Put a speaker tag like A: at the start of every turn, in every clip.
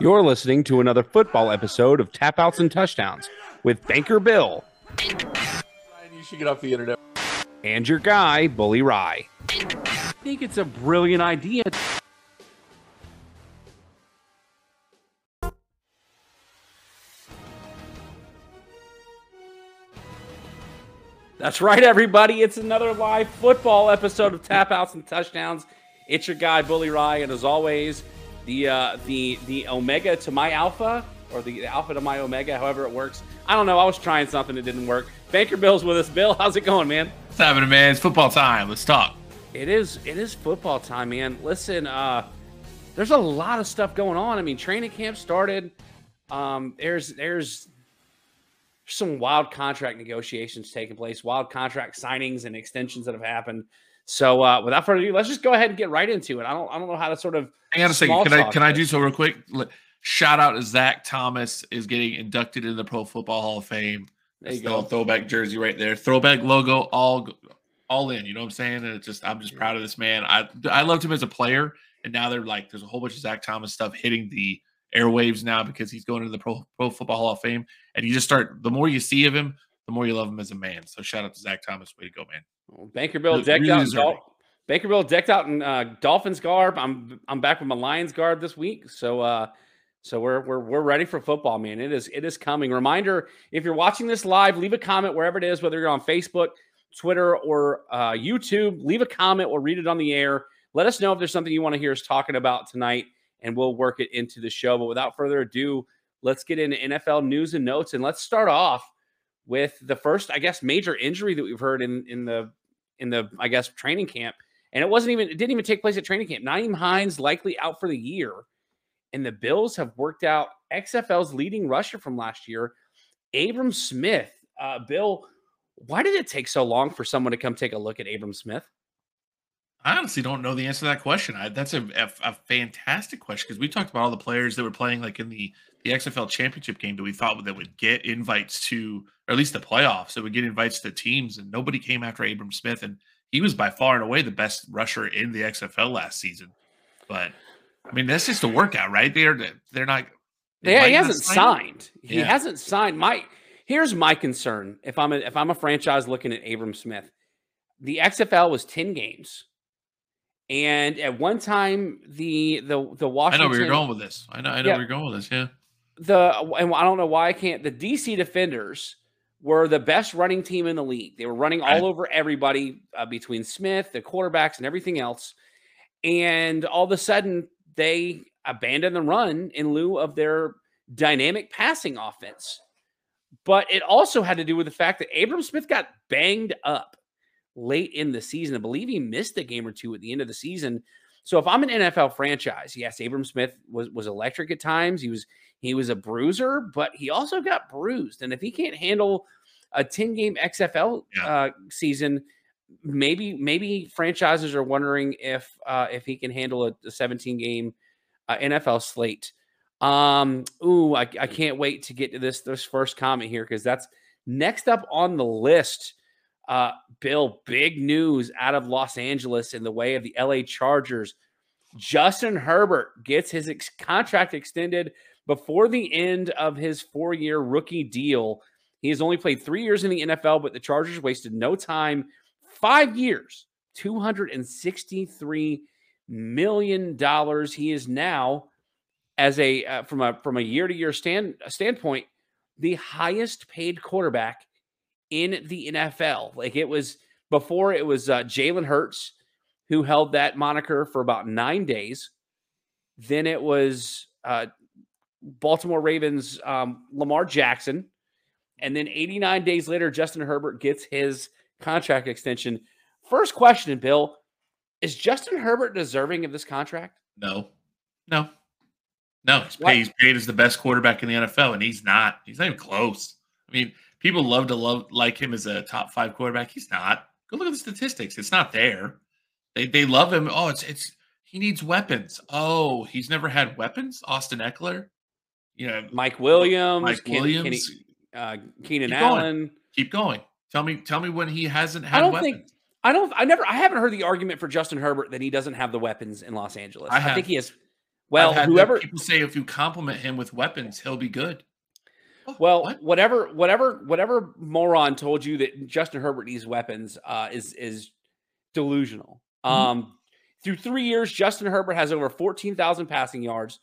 A: You're listening to another football episode of Tap Outs and Touchdowns with Banker Bill
B: You should get off the internet.
A: and your guy, Bully Ry.
C: I think it's a brilliant idea. That's right, everybody. It's another live football episode of Tap Outs and Touchdowns. It's your guy, Bully Ry, and as always, the uh, the the Omega to my Alpha, or the Alpha to my Omega, however it works. I don't know. I was trying something that didn't work. Banker Bill's with us. Bill, how's it going, man?
B: What's happening, man? It's football time. Let's talk.
C: It is it is football time, man. Listen, uh there's a lot of stuff going on. I mean, training camp started. Um there's there's some wild contract negotiations taking place, wild contract signings and extensions that have happened. So uh without further ado, let's just go ahead and get right into it. I don't I don't know how to sort of
B: Hang on a second. Can I can I do so real quick? Shout out to Zach Thomas is getting inducted into the Pro Football Hall of Fame.
C: There you
B: That's
C: go.
B: throwback jersey right there. Throwback logo, all all in. You know what I'm saying? And it's just I'm just proud of this man. I I loved him as a player, and now they're like there's a whole bunch of Zach Thomas stuff hitting the airwaves now because he's going into the Pro Pro Football Hall of Fame, and you just start the more you see of him, the more you love him as a man. So shout out to Zach Thomas. Way to go, man.
C: Banker Bill decked
B: really
C: out in
B: deserving.
C: Dol- Banker Bill decked out in uh, Dolphins garb. I'm I'm back with my Lions garb this week. So uh so we're we're we're ready for football, man. It is it is coming. Reminder: if you're watching this live, leave a comment wherever it is, whether you're on Facebook, Twitter, or uh, YouTube. Leave a comment. We'll read it on the air. Let us know if there's something you want to hear us talking about tonight, and we'll work it into the show. But without further ado, let's get into NFL news and notes, and let's start off with the first, I guess, major injury that we've heard in in the in the I guess training camp, and it wasn't even it didn't even take place at training camp. Nyheim Hines likely out for the year, and the Bills have worked out XFL's leading rusher from last year, Abram Smith. Uh, Bill, why did it take so long for someone to come take a look at Abram Smith?
B: I honestly don't know the answer to that question. I, that's a, a, a fantastic question because we talked about all the players that were playing like in the, the XFL championship game that we thought that would get invites to, or at least the playoffs, that would get invites to teams, and nobody came after Abram Smith, and he was by far and away the best rusher in the XFL last season. But I mean, that's just a workout, right? They're they're not. they
C: Yeah, he hasn't
B: sign
C: signed. He
B: Yeah.
C: hasn't signed. My here's my concern. If I'm a, if I'm a franchise looking at Abram Smith, the XFL was ten games, and at one time the the the Washington.
B: I know where you're going with this. I know. I know
C: Yeah.
B: where you're going with this. Yeah.
C: the and I don't know why I can't. The DC Defenders were the best running team in the league. They were running all over everybody uh, between Smith, the quarterbacks, and everything else. And all of a sudden, they abandoned the run in lieu of their dynamic passing offense. But it also had to do with the fact that Abram Smith got banged up late in the season. I believe he missed a game or two at the end of the season. So if I'm an NFL franchise, yes, Abram Smith was was electric at times. He was he was a bruiser, but he also got bruised. And if he can't handle a 10 game XFL
B: Yeah.
C: uh, season, maybe maybe franchises are wondering if uh, if he can handle a, a 17 game uh, NFL slate. Um, ooh, I, I can't wait to get to this this first comment here because that's next up on the list. Uh, Bill, big news out of Los Angeles in the way of the LA Chargers. Justin Herbert gets his ex- contract extended before the end of his four year rookie deal. He has only played three years in the NFL, but the Chargers wasted no time. Five years, $263 million. He is now, as a uh, from a from a year to year stand standpoint, the highest paid quarterback in the NFL. Like it was before it was uh, Jalen Hurts who held that moniker for about nine days. Then it was uh, Baltimore Ravens um, Lamar Jackson. And then 89 days later, Justin Herbert gets his contract extension. First question, Bill Is Justin Herbert deserving of this contract?
B: No, no, no. He's paid, he's paid as the best quarterback in the NFL, and he's not. He's not even close. I mean, people love to love like him as a top five quarterback. He's not. Go look at the statistics. It's not there. They they love him. Oh, it's it's he needs weapons. Oh, he's never had weapons. Austin Ekeler. You know,
C: Mike Williams,
B: Mike
C: Ken-
B: Williams.
C: Kenny- uh, Keenan
B: Keep going.
C: Allen.
B: keep going. Tell me, tell me when he hasn't
C: I
B: had
C: don't
B: weapons.
C: think I don't I never I haven't heard the argument for Justin Herbert that he doesn't have the weapons in Los Angeles.
B: I
C: I, think he has Well, whoever
B: people say if you compliment him with weapons, he'll be good.
C: Oh, well, what? whatever, whatever, whatever moron told you that Justin Herbert needs weapons uh, is is delusional. Mm-hmm. Um, through three years, Justin Herbert has over fourteen thousand passing yards,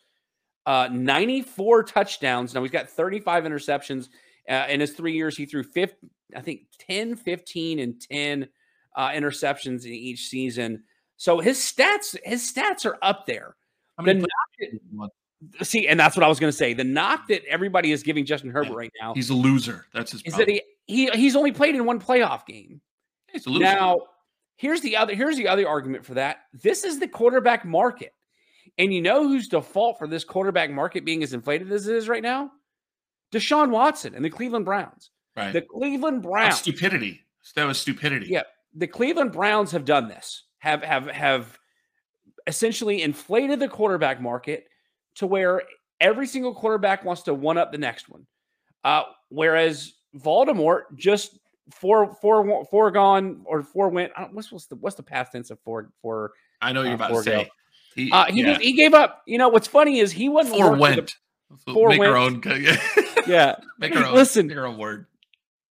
C: uh, ninety four touchdowns. Now he's got thirty five interceptions. Uh, in his three years, he threw fifth, I think 10, 15, and 10 uh, interceptions in each season. So his stats, his stats are up there. I mean, the see, and that's what I was going to say. The knock that everybody is giving Justin Herbert right now,
B: he's a loser. That's his.
C: Is problem. that he, he he's only played in one playoff game.
B: He's a loser.
C: Now, here's the other here's the other argument for that. This is the quarterback market, and you know whose default for this quarterback market being as inflated as it is right now? Deshaun Watson and the Cleveland Browns.
B: Right.
C: The Cleveland Browns.
B: That's stupidity. That was stupidity.
C: Yeah. The Cleveland Browns have done this. Have have have essentially inflated the quarterback market to where every single quarterback wants to one up the next one. Uh, whereas Voldemort just four four foregone or four went. what's what's the what's the past tense of four four?
B: I know you're uh, about to say.
C: He, uh, he, yeah. he gave up. You know what's funny is he wasn't
B: four went.
C: The, four
B: make
C: went.
B: our own.
C: yeah,
B: make our own.
C: Listen,
B: make our own word.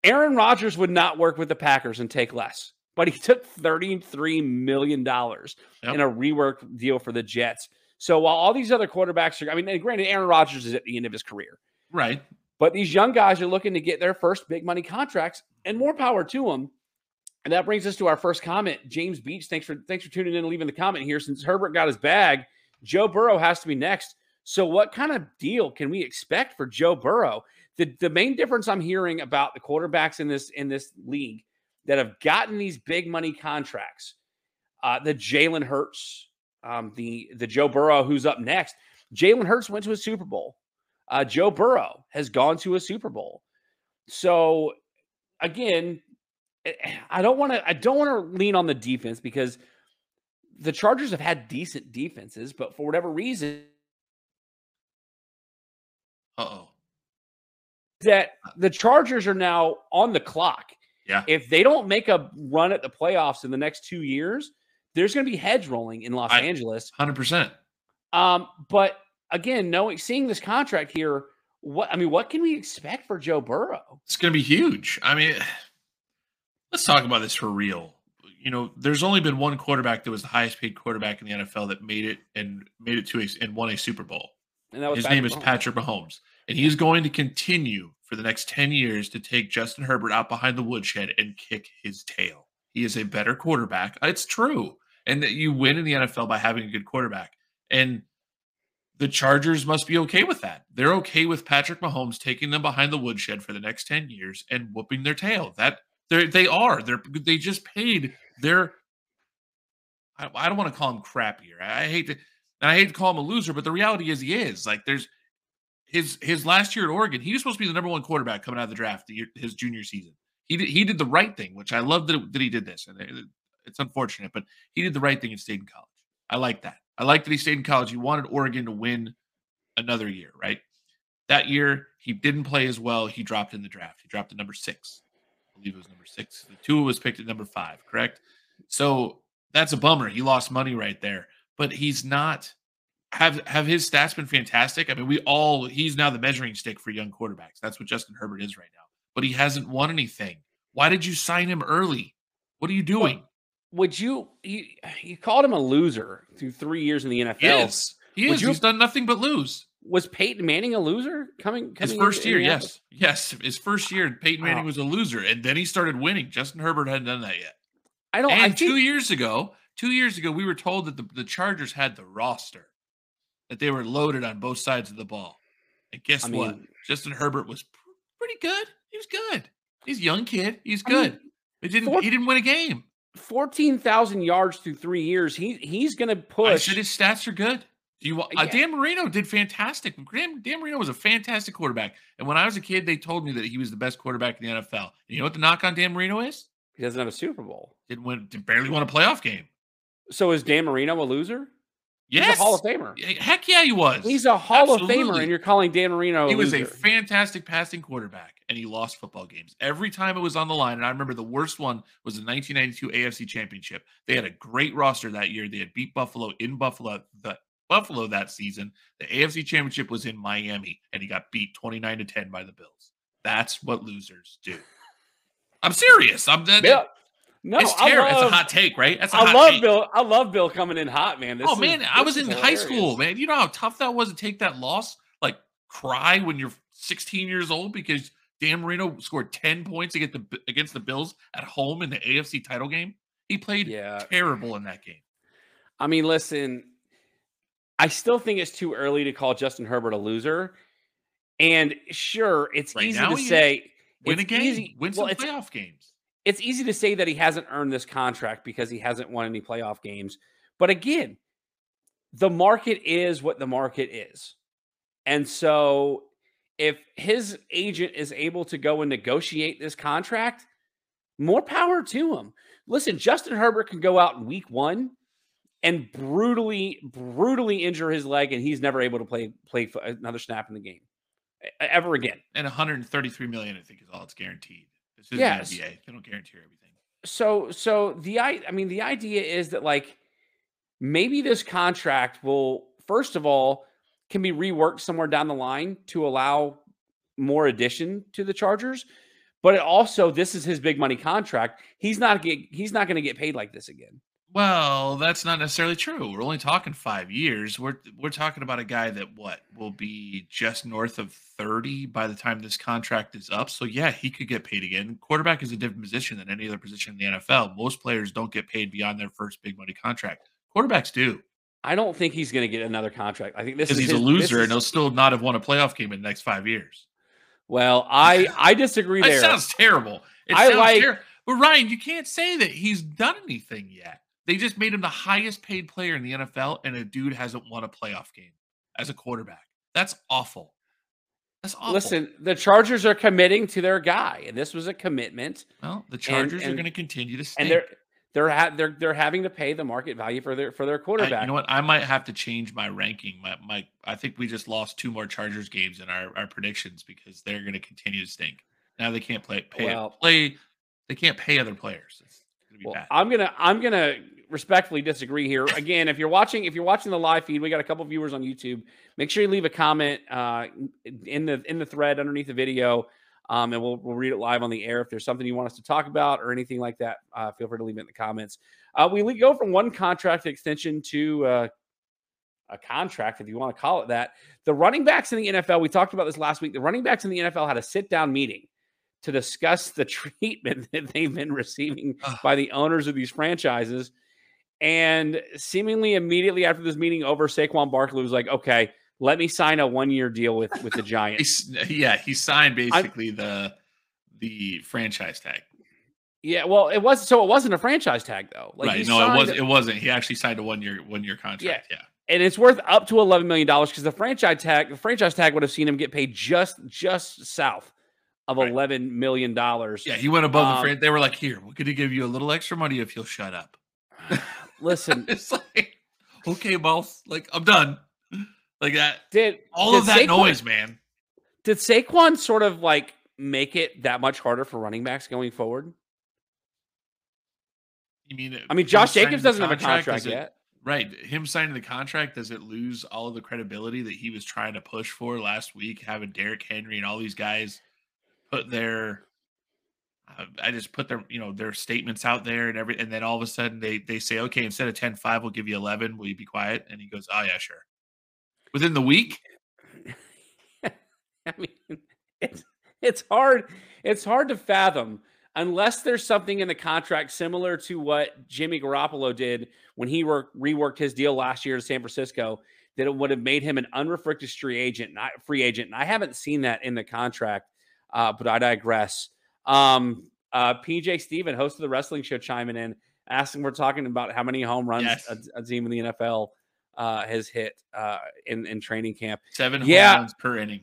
C: Aaron Rodgers would not work with the Packers and take less but he took $33 million yep. in a rework deal for the Jets. So while all these other quarterbacks are, I mean, and granted, Aaron Rodgers is at the end of his career.
B: Right.
C: But these young guys are looking to get their first big money contracts and more power to them. And that brings us to our first comment. James Beach, thanks for thanks for tuning in and leaving the comment here. Since Herbert got his bag, Joe Burrow has to be next. So what kind of deal can we expect for Joe Burrow? The, the main difference I'm hearing about the quarterbacks in this in this league that have gotten these big money contracts. Uh, the Jalen Hurts, um, the the Joe Burrow, who's up next. Jalen Hurts went to a Super Bowl. Uh, Joe Burrow has gone to a Super Bowl. So again, eh, I don't want to I don't want to lean on the defense because the Chargers have had decent defenses, but for whatever reason,
B: uh-oh.
C: That the Chargers are now on the clock.
B: Yeah.
C: If they don't make a run at the playoffs in the next two years, there's going to be heads rolling in Los
B: I,
C: Angeles.
B: Hundred percent.
C: Um, but again, knowing seeing this contract here, what I mean, what can we expect for Joe Burrow?
B: It's going to be huge. I mean, let's talk about this for real. You know, there's only been one quarterback that was the highest paid quarterback in the NFL that made it and made it to a and won a Super Bowl.
C: And that was
B: his
C: Patrick
B: name is
C: Mahomes.
B: Patrick Mahomes, and he's going to continue for the next 10 years to take Justin Herbert out behind the woodshed and kick his tail. He is a better quarterback. It's true. And that you win in the NFL by having a good quarterback. And the Chargers must be okay with that. They're okay with Patrick Mahomes taking them behind the woodshed for the next 10 years and whooping their tail. That they they are. They're they just paid their I, I don't want to call him crappier. I, hate to and I hate to call him a loser, but the reality is he is. Like there's his his last year at Oregon, he was supposed to be the number one quarterback coming out of the draft year, his junior season. He did he did the right thing, which I love that, that he did this. And it, it's unfortunate, but he did the right thing and stayed in college. I like that. I like that he stayed in college. He wanted Oregon to win another year, right? That year he didn't play as well. He dropped in the draft. He dropped to number six. I believe it was number six. The Tua was picked at number five, correct? So that's a bummer. He lost money right there. But he's not have have his stats been fantastic? I mean, we all he's now the measuring stick for young quarterbacks. That's what Justin Herbert is right now. But he hasn't won anything. Why did you sign him early? What are you doing?
C: Would you you you called him a loser through three years in the NFL?
B: He is. He is. You, He's done nothing but lose.
C: Was Peyton Manning a loser coming? coming
B: his first year, yes, yes. His first year, Peyton Manning wow. was a loser, and then he started winning. Justin Herbert hadn't done that yet.
C: I don't.
B: And
C: I
B: two
C: think,
B: years ago, two years ago, we were told that the, the Chargers had the roster that they were loaded on both sides of the ball. And guess I mean, what? Justin Herbert was pr- pretty good. He was good. He's a young kid. He's good. I mean, he didn't. Four, he didn't win a game.
C: Fourteen thousand yards through three years. He he's going to push. I
B: said his stats are good. Do you? Uh, yeah. Dan Marino did fantastic. Dan, Dan Marino was a fantastic quarterback. And when I was a kid, they told me that he was the best quarterback in the NFL. And you know what the knock on Dan Marino is?
C: He doesn't have a Super Bowl.
B: Didn't win. Did barely won a playoff game.
C: So is Dan Marino a loser?
B: Yes.
C: He's a Hall of Famer.
B: Heck yeah, he was.
C: He's a Hall Absolutely. of Famer, and you're calling Dan Marino.
B: he was
C: loser.
B: a fantastic passing quarterback, and he lost football games every time it was on the line. And I remember the worst one was the 1992 AFC Championship. They had a great roster that year. They had beat Buffalo in Buffalo. The Buffalo that season. The AFC Championship was in Miami, and he got beat 29 to 10 by the Bills. That's what losers do. I'm serious. I'm that,
C: Bill, no,
B: it's terrible. it's a hot take, right? That's a
C: I love
B: take.
C: Bill. I love Bill coming in hot, man. This
B: oh
C: is-
B: man, I was in high school, man. You know how tough that was to take that loss? Like cry when you're 16 years old because Dan Marino scored 10 points against the against the Bills at home in the AFC title game. He played
C: Yeah,
B: terrible in that game.
C: I mean, listen, I still think it's too early to call Justin Herbert a loser. And sure, it's
B: Right
C: easy to say
B: Win a game,
C: easy-
B: win some
C: it's,
B: playoff games.
C: It's easy to say that he hasn't earned this contract because he hasn't won any playoff games. But again, the market is what the market is. And so if his agent is able to go and negotiate this contract, more power to him. Listen, Justin Herbert can go out in week one and brutally, brutally injure his leg, and he's never able to play play another snap in the game ever again.
B: And 133 million, I think, is all it's guaranteed. This is
C: Yes.
B: They don't guarantee everything.
C: so so the i i mean the idea is that like maybe this contract will first of all can be reworked somewhere down the line to allow more addition to the chargers but it also this is his big money contract he's not get he's not going to get paid like this again
B: Well, that's not necessarily true. We're only talking five years. We're we're talking about a guy that what will be just north of 30 by the time this contract is up. So yeah, he could get paid again. Quarterback is a different position than any other position in the NFL. Most players don't get paid beyond their first big money contract. Quarterbacks do.
C: i don't think he's going to get another contract i think this is
B: he's a
C: his- this
B: loser and he'll still not have won a playoff game in the next five years.
C: well i i disagree
B: That
C: there
B: sounds terrible. It
C: I
B: sounds
C: like-
B: ter- But Ryan, you can't say that he's done anything yet. They just made him the highest paid player in the NFL, and a dude hasn't won a playoff game as a quarterback. That's awful. That's awful.
C: listen the chargers are committing to their guy and this was a commitment
B: well, the Chargers are
C: and-
B: going to continue to stink.
C: and they're they're ha- they're they're having to pay the market value for their for their
B: I-
C: quarterback.
B: you know what? I might have to change my ranking. My, my I think we just lost two more Chargers games in our, our predictions because they're going to continue to stink. Now they can't play pay
C: Well-
B: play. They can't pay other players. It's going to be
C: Well,
B: bad.
C: I'm gonna I'm gonna respectfully disagree here. Again, if you're watching if you're watching the live feed, we got a couple viewers on YouTube. Make sure you leave a comment uh, in the in the thread underneath the video, um, and we'll we'll read it live on the air. If there's something you want us to talk about or anything like that, uh, feel free to leave it in the comments. Uh, we go from one contract extension to uh, a contract, if you want to call it that. The running backs in the NFL, we talked about this last week. The running backs in the NFL had a sit down meeting to discuss the treatment that they've been receiving by the owners of these franchises. And seemingly immediately after this meeting over, Saquon Barkley was like, okay, let me sign a one year deal with, with the Giants.
B: He's, yeah, he signed basically the the franchise tag.
C: yeah, well, it was so it wasn't a franchise tag though. Like
B: right? No, it was it wasn't. He actually signed a one year one year contract. Yeah.
C: and it's worth up to eleven million dollars because the franchise tag the franchise tag would have seen him get paid just just south of
B: Right.
C: eleven million dollars.
B: Yeah, he went above
C: Um,
B: the fran- They were like, "Here, we're going to give you a little extra money if you'll shut up."
C: Listen,
B: It's like, okay, boss. Like I'm done. Like that.
C: did
B: All
C: did
B: of that
C: Saquon-
B: noise, man.
C: Did Saquon sort of like make it that much harder for running backs going forward?
B: You mean?
C: I mean, Josh Jacobs doesn't have a contract
B: it-
C: yet.
B: Right. Him signing the contract, does it lose all of the credibility that he was trying to push for last week, having Derrick Henry and all these guys put their I just put their, you know, their statements out there and every and then all of a sudden they they say, "Okay, instead of 10-5, we'll give you 11. Will you be quiet?" And he goes, "Oh yeah, sure." Within the week?
C: I mean, it's it's hard it's hard to fathom unless there's something in the contract similar to what Jimmy Garoppolo did when he worked, reworked his deal last year to San Francisco that it would have made him an unrestricted free agent, not free agent. And I haven't seen that in the contract, uh, but I digress. Um, uh, PJ Steven, host of the wrestling show, chiming in, asking we're talking about how many home runs
B: Yes.
C: a, a team in the NFL uh, has hit uh, in in training camp.
B: 7
C: Yeah.
B: home runs per inning.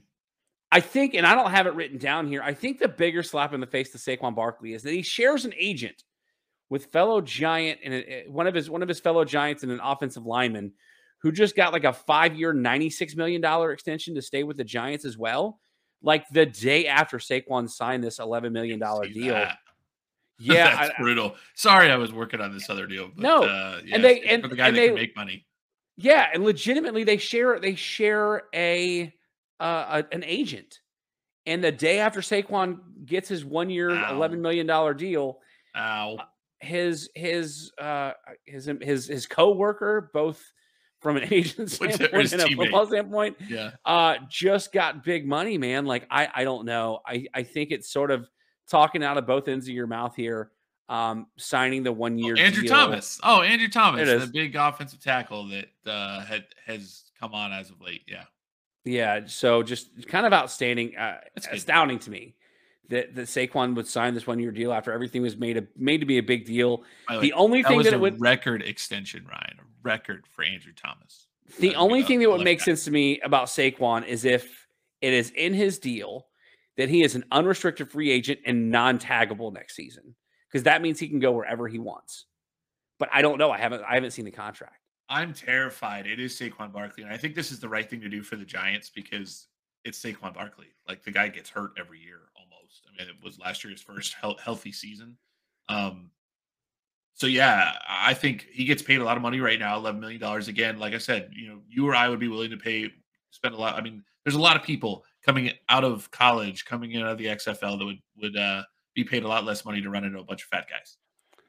C: I think, and I don't have it written down here. I think the bigger slap in the face to Saquon Barkley is that he shares an agent with fellow Giant and one of his one of his fellow Giants and an offensive lineman who just got like a five year, ninety six million dollar extension to stay with the Giants as well. Like the day after Saquon signed this eleven million dollar deal.
B: that.
C: Yeah,
B: That's
C: I-
B: brutal. Sorry, I was working on this other deal. But,
C: No,
B: uh,
C: and they- and-
B: for the guy
C: and
B: that
C: they-
B: can make money.
C: Yeah, and legitimately they share they share a uh, a, an agent. And the day after Saquon gets his one year, eleven million dollar deal,
B: Ow.
C: his his uh his his his co-worker, both from an agent standpoint and a football standpoint,
B: Yeah.
C: uh just got big money, man. Like I I don't know. I I think it's sort of talking out of both ends of your mouth here. Um, signing the one year
B: Oh, Andrew
C: deal.
B: Thomas. Oh, Andrew Thomas, the big offensive tackle that uh, had has come on as of late. Yeah.
C: Yeah, so just kind of outstanding, uh, astounding to me that that Saquon would sign this one year deal after everything was made a, made to be a big deal.
B: The
C: only
B: that
C: thing
B: was
C: that
B: a
C: it would
B: record extension, Ryan. Record for Andrew Thomas.
C: the
B: That'd
C: only
B: a-
C: thing that would make sense to me about Saquon is if it is in his deal that he is an unrestricted free agent and non-taggable next season because that means he can go wherever he wants. But I don't know. I haven't I haven't seen the contract.
B: I'm terrified. It is Saquon Barkley, and I think this is the right thing to do for the Giants because it's Saquon Barkley. Like the guy gets hurt every year almost. I mean, it was last year's first healthy season. Um, so yeah, I think he gets paid a lot of money right now, eleven million dollars. Again, like I said, you know, you or I would be willing to pay, spend a lot. I mean, there's a lot of people coming out of college, coming out of the XFL that would would uh, be paid a lot less money to run into a bunch of fat guys.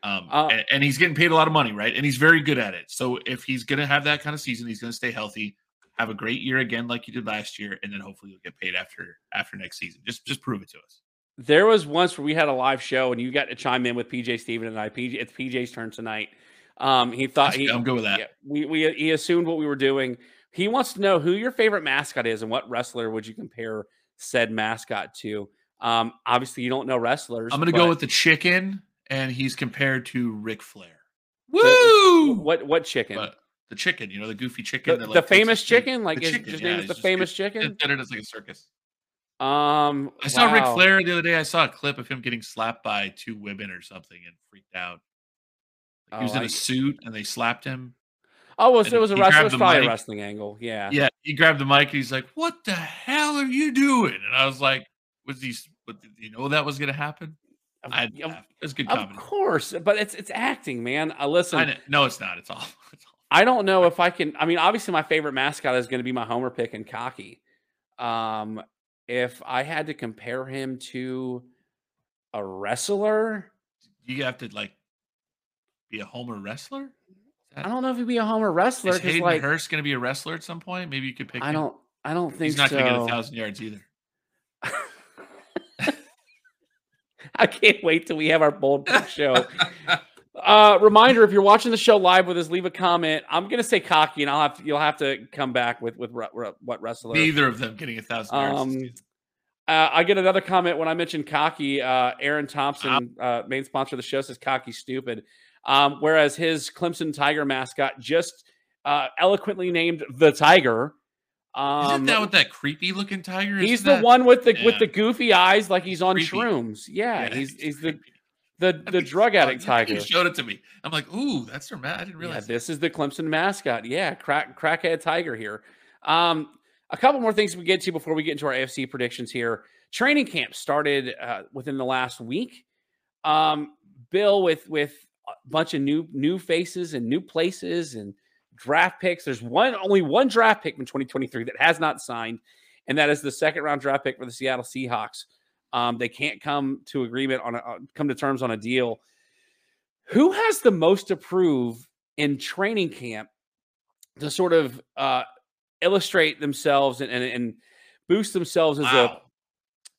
B: Um,
C: Uh,
B: and, and he's getting paid a lot of money, right? And he's very good at it. So if he's going to have that kind of season, he's going to stay healthy, have a great year again, like you did last year, and then hopefully you'll get paid after after next season. Just just prove it to us.
C: There was once where we had a live show and you got to chime in with PJ Steven and I. PJ, it's PJ's turn tonight. Um, he thought he,
B: I'm good with that.
C: yeah, we, we he assumed what we were doing. He wants to know who your favorite mascot is and what wrestler would you compare said mascot to. Um, obviously you don't know wrestlers.
B: I'm to
C: but
B: go with the chicken, and he's compared to Ric Flair.
C: The-
B: Woo!
C: what what chicken?
B: But the chicken, you know, the goofy chicken,
C: the,
B: that, like, takes
C: famous chicken, like
B: The
C: his,
B: chicken,
C: his
B: yeah,
C: name is the famous
B: good.
C: chicken.
B: Did it as like a circus.
C: Um,
B: I saw Ric. Flair the other day. I saw a clip of him getting slapped by two women or something and freaked out. Like, he was
C: Oh,
B: in
C: I-
B: a suit and they slapped him.
C: Oh, well, so it was a
B: he
C: wrestler.
B: grabbed
C: It was probably a wrestling angle. Yeah.
B: Yeah, he grabbed the mic and he's like, "What the hell are you doing?" And I was like, "Was he? What, did you know that was going to happen?" I, was good
C: Of course, but it's it's acting, man. Uh, listen,
B: I no, it's not. It's all. It's all.
C: I don't know if I can. I mean, obviously, my favorite mascot is going to be my Homer pick and Cocky. Um, if I had to compare him to a wrestler,
B: You have to like be a Homer wrestler.
C: I don't know if he'd be a Homer wrestler
B: Is Hayden
C: like,
B: Hurst going to be a wrestler at some point? Maybe you could pick.
C: I
B: him.
C: don't, I don't think so.
B: He's not
C: so.
B: going to get a thousand yards either.
C: I can't wait till we have our bold show. Uh, reminder: If you're watching the show live with us, leave a comment. I'm gonna say cocky, and I'll have to, you'll have to come back with with re- re- what wrestler.
B: Neither of them getting a thousand
C: Um. Uh, I get another comment when I mentioned cocky. Uh, Aaron Thompson, uh, main sponsor of the show, says cocky stupid. Um, whereas his Clemson Tiger mascot just uh, eloquently named the Tiger. Um,
B: Isn't that what that creepy looking tiger is?
C: he's
B: Isn't
C: the one with the with the goofy eyes, like he's on
B: Creepy.
C: shrooms. Yeah,
B: Yeah,
C: he's he's the
B: creepy.
C: The the drug addict
B: You
C: tiger.
B: showed it to me. I'm like, ooh, that's her man. I didn't
C: Yeah,
B: realize.
C: this is the Clemson mascot. Yeah, crack crackhead tiger here. Um, a couple more things we get to before we get into our AFC predictions here. Training camp started uh, within the last week. Um, Bill with with a bunch of new new faces and new places and draft picks. There's one only one draft pick from 2023 that has not signed, and that is the second round draft pick for the Seattle Seahawks. Um, they can't come to agreement on a, uh, come to terms on a deal. Who has the most to prove in training camp to sort of uh, illustrate themselves and, and, and boost themselves as
B: Wow.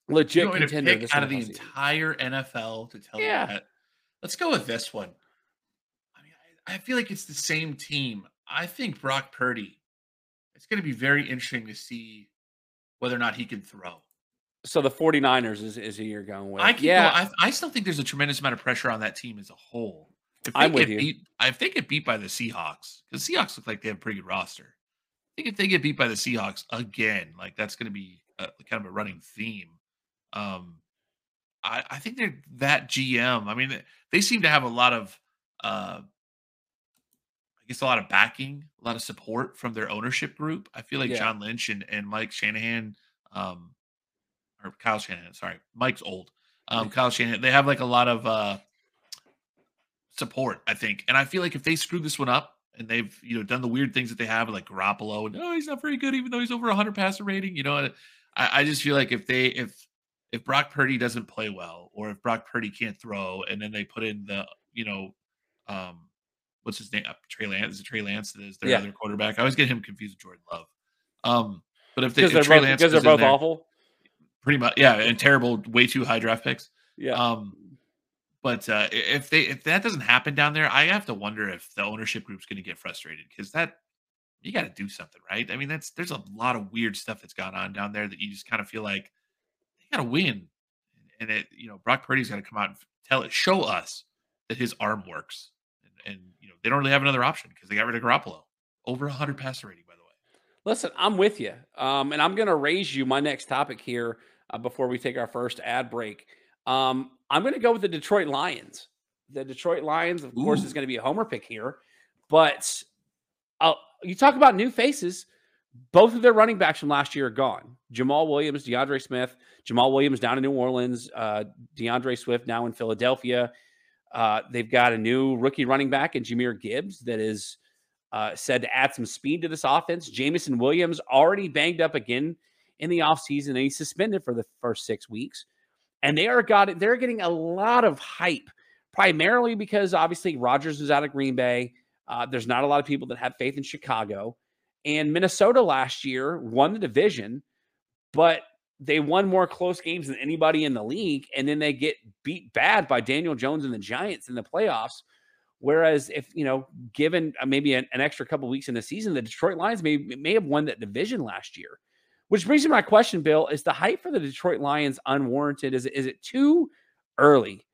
C: a legit
B: want me to
C: contender
B: out of the
C: season?
B: entire NFL to tell
C: Yeah.
B: you that? Let's go with this one. I mean, I, I feel like it's the same team. I think Brock Purdy. It's going to be very interesting to see whether or not he can throw.
C: So the 49ers is, is who you're going with.
B: I can
C: yeah,
B: I, I still think there's a tremendous amount of pressure on that team as a whole. If they
C: I'm with
B: get
C: you.
B: beat, if they get beat by the Seahawks, because Seahawks look like they have a pretty good roster. I think if they get beat by the Seahawks again, like that's going to be a, kind of a running theme. Um, I, I think they're that GM. I mean, they- they seem to have a lot of, uh, I guess, a lot of backing, a lot of support from their ownership group. I feel like
C: Yeah.
B: John Lynch and, and Mike Shanahan, um, or Kyle Shanahan, sorry, Mike's old. Um, Kyle Shanahan, they have like a lot of uh, support, I think. And I feel like if they screw this one up and they've you know done the weird things that they have like Garoppolo and oh he's not very good even though he's over 100 passer rating. You know, I, I just feel like if they if if Brock Purdy doesn't play well or if Brock Purdy can't throw and then they put in the you know um what's his name uh, Trey Lance is it Trey Lance that is their
C: Yeah.
B: other quarterback. I always get him confused with Jordan Love. Um, but if they
C: Because
B: if
C: they're
B: Trey
C: both,
B: Lance
C: because they're both
B: there-
C: awful.
B: Pretty much yeah and terrible way too high draft picks.
C: Yeah.
B: Um, but uh, if they if that doesn't happen down there, I have to wonder if the ownership group's going to get frustrated because that you got to do something, right? I mean, that's there's a lot of weird stuff that's gone on down there that you just kind of feel like they got to win, and it you know Brock Purdy's got to come out and tell it, show us that his arm works, and, and you know they don't really have another option because they got rid of Garoppolo, over 100 passer rating by the way.
C: Listen, I'm with you. Um, and I'm going to raise you my next topic here uh, before we take our first ad break. Um, I'm going to go with the Detroit Lions. The Detroit Lions, of course, is going to be a homer pick here. But uh, you talk about new faces. Both of their running backs from last year are gone. Jamaal Williams, DeAndre Smith. Jamaal Williams down in New Orleans. Uh, DeAndre Swift now in Philadelphia. Uh, they've got a new rookie running back in Jahmyr Gibbs that is uh, said to add some speed to this offense. Jameson Williams already banged up again in the offseason and he's suspended for the first six weeks. And they are got they're getting a lot of hype, primarily because obviously Rodgers is out of Green Bay. Uh, there's not a lot of people that have faith in Chicago. And Minnesota last year won the division, but they won more close games than anybody in the league. And then they get beat bad by Daniel Jones and the Giants in the playoffs. Whereas if you know, given uh, maybe an, an extra couple weeks in the season, the Detroit Lions may may have won that division last year. Which brings me to my question, Bill: Is the hype for the Detroit Lions unwarranted? Is it is it too early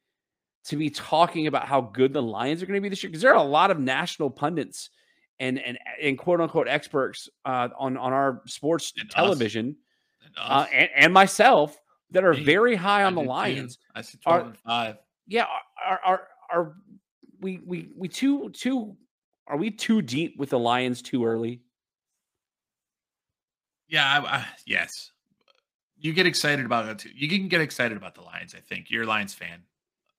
C: to be talking about how good the Lions are going to be this year? Because there are a lot of national pundits and and and quote unquote experts uh, on on our sports
B: And
C: television
B: And
C: uh, and, and myself that are very high
B: I
C: on the
B: did too.
C: Lions
B: I said
C: Are-
B: and five.
C: yeah are are are we we we too too are we too deep with the lions too early
B: Yeah, I, I, yes. You get excited about it too. You can get excited about the Lions. I think you're a Lions fan.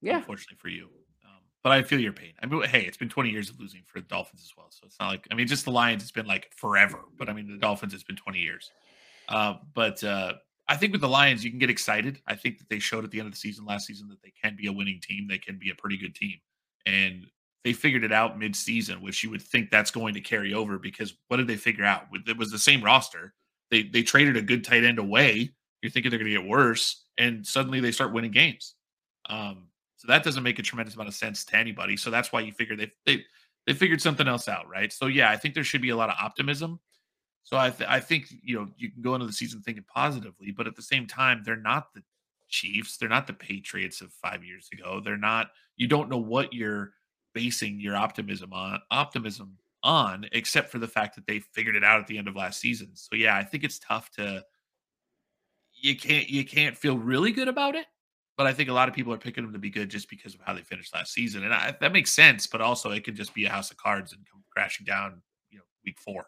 C: yeah
B: unfortunately for you. Um, but I feel your pain. I mean, hey, it's been 20 years of losing for the Dolphins as well, so it's not like I mean, just the Lions. It's been like forever, but I mean, the Dolphins. It's been 20 years. Uh, but uh, I think with the Lions, you can get excited. I think that they showed at the end of the season last season that they can be a winning team. They can be a pretty good team, and they figured it out mid-season, which you would think that's going to carry over because what did they figure out? It was the same roster. They they traded a good tight end away. You're thinking they're going to get worse, and suddenly they start winning games. Um, so that doesn't make a tremendous amount of sense to anybody. So that's why you figure they they they figured something else out, right? So yeah, I think there should be a lot of optimism. So I th- I think you know you can go into the season thinking positively, but at the same time, they're not the Chiefs, they're not the Patriots of five years ago. They're not. You don't know what you're basing your optimism on optimism on, except for the fact that they figured it out at the end of last season. So yeah, I think it's tough to. You can't you can't feel really good about it, but I think a lot of people are picking them to be good just because of how they finished last season, and I, that makes sense. But also, it could just be a house of cards and come crashing down, you know, week four.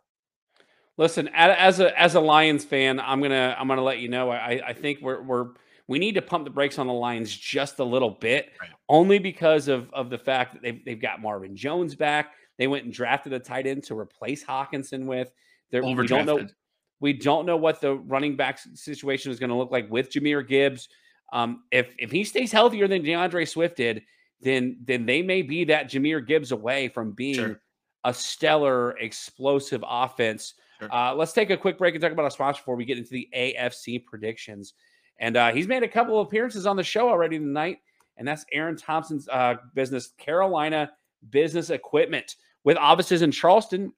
C: listen as a as a lions fan i'm gonna i'm gonna let you know i i think we're we're we need to pump the brakes on the lions just a little bit
B: Right.
C: only because of of the fact that they've, they've got marvin jones back they went and drafted a tight end to replace hockenson with They're, we don't know. We don't know what the running back situation is going to look like with Jahmyr Gibbs. Um, if if he stays healthier than DeAndre Swift did, then then they may be that Jahmyr Gibbs away from being
B: Sure.
C: a stellar, explosive offense.
B: Sure.
C: Uh, let's take a quick break and talk about our sponsor before we get into the AFC predictions. And uh, he's made a couple of appearances on the show already tonight, and that's Aaron Thompson's uh, business, Carolina Business Equipment, with offices in Charleston,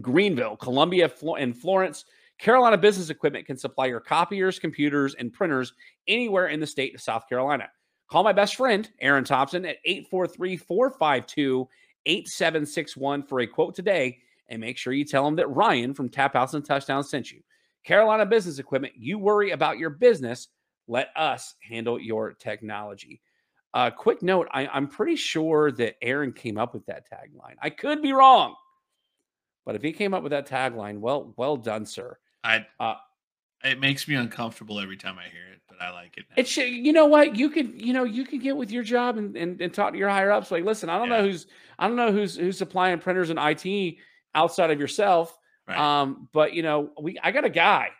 C: Greenville, Columbia, and Florence. Carolina Business Equipment can supply your copiers, computers, and printers anywhere in the state of South Carolina. Call my best friend, Aaron Thompson, at 843 452 8761 for a quote today. And make sure you tell him that Ryan from Tap House and Touchdown sent you. Carolina Business Equipment, you worry about your business. Let us handle your technology. Uh, quick note I, I'm pretty sure that Aaron came up with that tagline. I could be wrong, but if he came up with that tagline, well, well done, sir.
B: I
C: Uh,
B: It makes me uncomfortable every time I hear it, but I like it. Now.
C: It should, you know what? You could, you know, you could get with your job and, and, and talk to your higher ups. Like, listen, I don't
B: Yeah.
C: know who's, I don't know who's who's supplying printers and IT outside of yourself.
B: Right.
C: Um, but you know, we I got a guy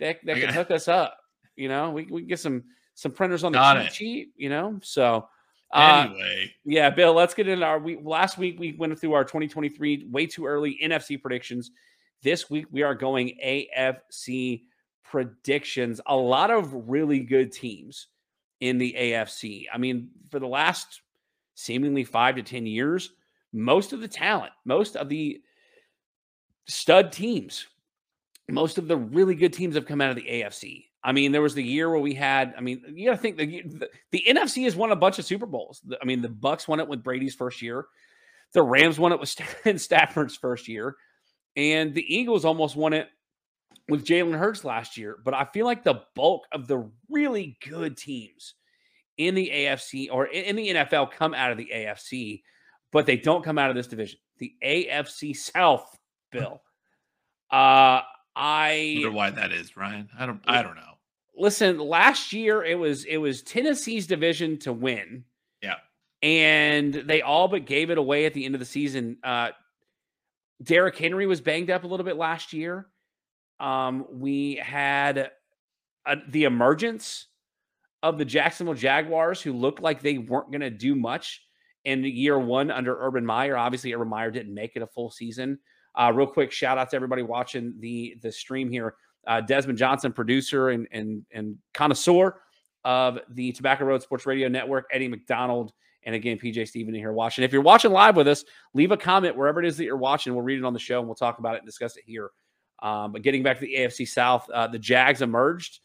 C: that that can hook us up. You know, we we can get some some printers on the
B: Got it.
C: sheet. You know, so uh,
B: anyway,
C: yeah, Bill, let's get into our we last week we went through our 2023 way too early NFC predictions. This week we are going AFC predictions. A lot of really good teams in the AFC. I mean, for the last seemingly 5 to 10 years, most of the talent, most of the stud teams, most of the really good teams have come out of the AFC. I mean, there was the year where we had. I mean, you got to think the, the the NFC has won a bunch of Super Bowls. The- I mean, the Bucks won it with Brady's first year. The Rams won it with St- Stafford's first year, and the Eagles almost won it with Jalen Hurts last year. But I feel like the bulk of the really good teams in the AFC or in the NFL come out of the AFC, but they don't come out of this division. The AFC South, Bill. Uh, I
B: wonder why that is, Ryan. I don't. I don't know.
C: Listen last year it was it was tennessee's division to win.
B: Yeah.
C: and they all but gave it away at the end of the season. Uh Derrick henry was banged up a little bit last year. Um we had uh, the emergence of the jacksonville jaguars who looked like they weren't going to do much in year one under urban meyer. Obviously urban meyer didn't make it a full season. Uh, real quick shout out to everybody watching the the stream here uh, Desmond Johnson, producer and and and connoisseur of the Tobacco Road Sports Radio Network, Eddie McDonald, and again PJ Steven in here watching. If you're watching live with us, leave a comment wherever it is that you're watching. We'll read it on the show and we'll talk about it and discuss it here. Um, but getting back to the AFC South, uh, the Jags emerged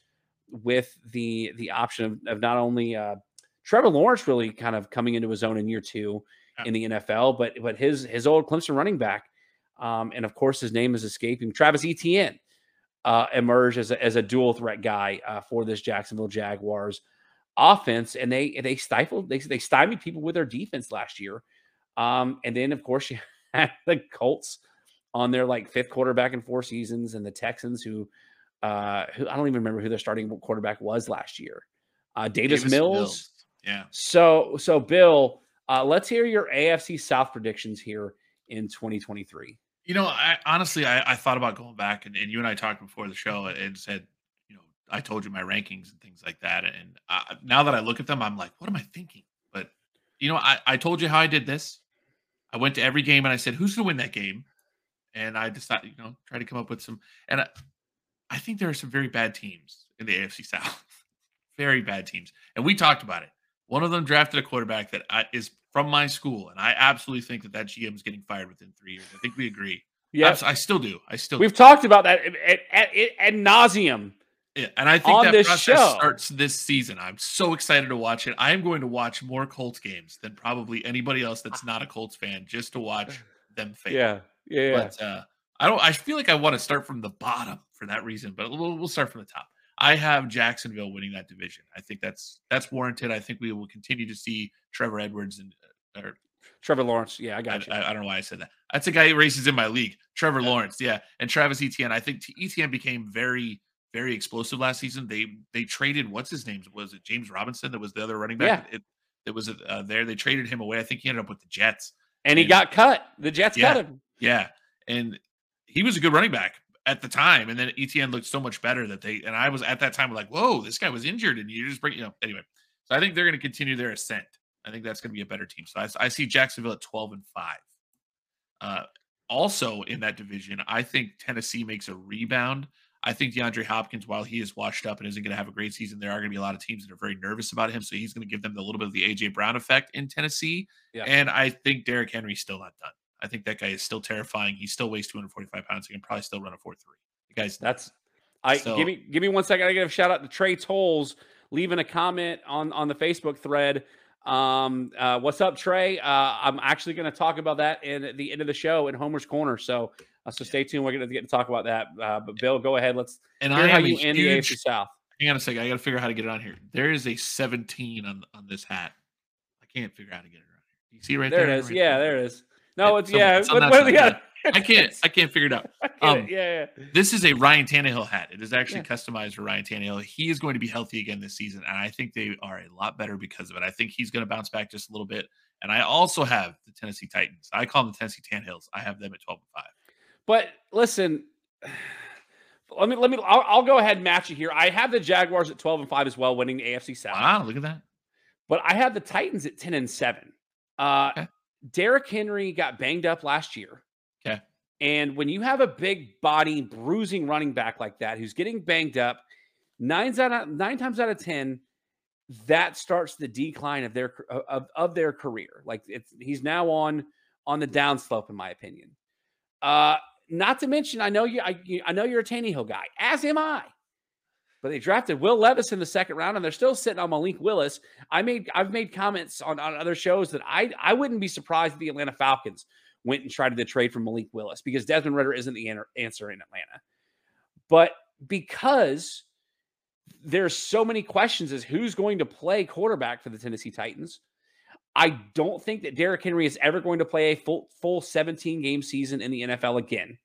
C: with the the option of, of not only uh, Trevor Lawrence really kind of coming into his own in year two in the NFL, but but his his old Clemson running back, um, and of course his name is escaping Travis Etienne uh, emerged as a, as a dual threat guy uh, for this Jacksonville Jaguars offense, and they they stifled they they stymied people with their defense last year, um, and then of course you had the Colts on their like fifth quarterback in four seasons, and the Texans who uh, who I don't even remember who their starting quarterback was last year, uh, Davis, Mills.
B: Yeah.
C: So so Bill, uh, let's hear your AFC South predictions here in 2023.
B: You know, I honestly, I, I thought about going back, and, and you and I talked before the show, and said, you know, I told you my rankings and things like that. And uh, now that I look at them, I'm like, what am I thinking? But you know, I, I told you how I did this. I went to every game and I said, who's going to win that game? And I decided, you know, try to come up with some. And I, I think there are some very bad teams in the AFC South, very bad teams. And we talked about it. One of them drafted a quarterback that I, is from my school, and I absolutely think that that GM is getting fired within three years. I think we agree.
C: Yeah,
B: Abs- I still do. I still
C: we've talked about that at, at, at, nauseum.
B: Yeah, and I think that
C: this
B: process
C: show.
B: starts this season. I'm so excited to watch it. I am going to watch more Colts games than probably anybody else that's not a Colts fan, just to watch them fail.
C: Yeah, yeah.
B: But uh, I don't. I feel like I want to start from the bottom for that reason. But we'll, we'll start from the top. I have Jacksonville winning that division. I think that's that's warranted. I think we will continue to see Trevor Edwards and or
C: Trevor Lawrence. Yeah, I
B: I,
C: got you.
B: I, I don't know why I said that. That's a guy who races in my league. Trevor Lawrence, yeah, and Travis Etienne. I think Etienne became very, very explosive last season. They they traded what's his name? Was it James Robinson that was the other running back? It, that was uh, there. They traded him away. I think he ended up with the Jets.
C: and he got cut. The Jets
B: Yeah.
C: cut him.
B: Yeah, and he was a good running back at the time. And then Etienne looked so much better that they and I was at that time like, whoa, this guy was injured, and you just bring you know anyway. So I think they're going to continue their ascent. I think that's going to be a better team. So I, I see Jacksonville at twelve and five. Uh, also in that division, I think Tennessee makes a rebound. I think DeAndre Hopkins, while he is washed up and isn't going to have a great season, there are going to be a lot of teams that are very nervous about him. So he's going to give them a little bit of the AJ Brown effect in Tennessee.
C: Yeah.
B: And I think Derrick Henry's still not done. I think that guy is still terrifying. He still weighs 245 pounds. He can probably still run a 4 3. The guy's
C: That's I
B: So-
C: give me give me one second. I give a shout out to Trey Tolles leaving a comment on on the Facebook thread. Um, uh, what's up, Trey? Uh, I'm actually going to talk about that in the end of the show in Homer's Corner. So uh, so stay tuned. We're going to get to talk about that. Uh, but Bill, go ahead. Let's
B: and
C: hear
B: I
C: how
B: am a
C: you end the
B: huge.
C: AFC South.
B: Hang on a second. I got to figure out how to get it on here. There is a 17 on on this hat. I can't figure out how to get it on here. You see right
C: There
B: there?
C: it is.
B: Right
C: Yeah, there it is. No, it's
B: so
C: yeah.
B: it's on
C: What,
B: that
C: what,
B: side,
C: yeah.
B: I can't. I can't figure it out. Um,
C: yeah, yeah.
B: This is a Ryan Tannehill hat. It is actually
C: Yeah.
B: customized for Ryan Tannehill. He is going to be healthy again this season, and I think they are a lot better because of it. I think he's going to bounce back just a little bit. And I also have the Tennessee Titans. I call them the Tennessee Tanhills. I have them at twelve and five.
C: But listen, let me let me. I'll, I'll go ahead and match you here. I have the Jaguars at twelve and five as well, winning the AFC South.
B: Wow, look at that.
C: But I have the Titans at ten and seven. Uh,
B: Okay.
C: Derrick Henry got banged up last year. And when you have a big body bruising running back like that who's getting banged up, nine out of nine times out of ten, that starts the decline of their of, of their career. Like it's he's now on on the downslope, in my opinion. Uh, not to mention, I know you, I, you- I know you're a Tannehill guy, as am I. But they drafted Will Levis in the second round, and they're still sitting on Malik Willis. I made I've made comments on, on other shows that I I wouldn't be surprised if the Atlanta Falcons went and tried to trade for Malik Willis because Desmond Ridder isn't the answer in Atlanta. But because there's so many questions as who's going to play quarterback for the Tennessee Titans, I don't think that Derrick Henry is ever going to play a full full 17 game season in the NFL again.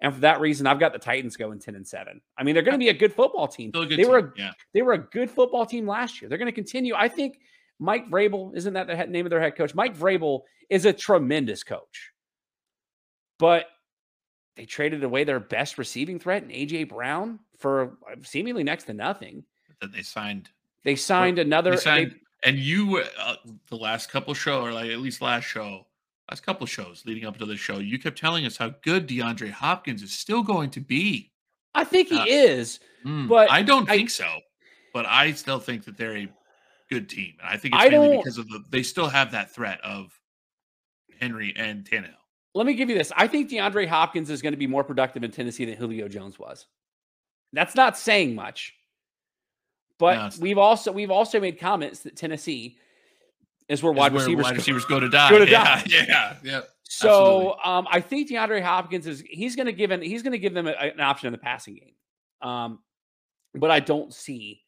C: And for that reason, I've got the Titans going 10 and 7. I mean, they're going to be a good football team.
B: Good
C: They
B: team.
C: were a
B: yeah.
C: they were a good football team last year. They're going to continue. I think Mike Vrabel, isn't that the head, name of their head coach? Mike Vrabel is a tremendous coach. But they traded away their best receiving threat in AJ Brown for uh, seemingly next to nothing.
B: That they signed.
C: They signed another
B: They
C: they-
B: and you uh, the last couple show or like at least last show, last couple shows leading up to the show, you kept telling us how good DeAndre Hopkins is still going to be.
C: I think he
B: Uh,
C: is.
B: Mm,
C: But
B: I don't
C: I-
B: think so. But I still think that they're a good team. And I think it's
C: I
B: mainly because of the they still have that threat of Henry and Tannehill.
C: Let me give you this. I think DeAndre Hopkins is going to be more productive in Tennessee than Julio Jones was. That's not saying much. But
B: No,
C: we've also we've also made comments that Tennessee is where
B: Is
C: wide
B: where
C: receivers
B: wide
C: go.
B: receivers go to die.
C: Go to
B: yeah,
C: die.
B: Yeah, yeah.
C: So um, I think DeAndre Hopkins is he's going to give an, he's going to give them a, an option in the passing game. Um, but I don't see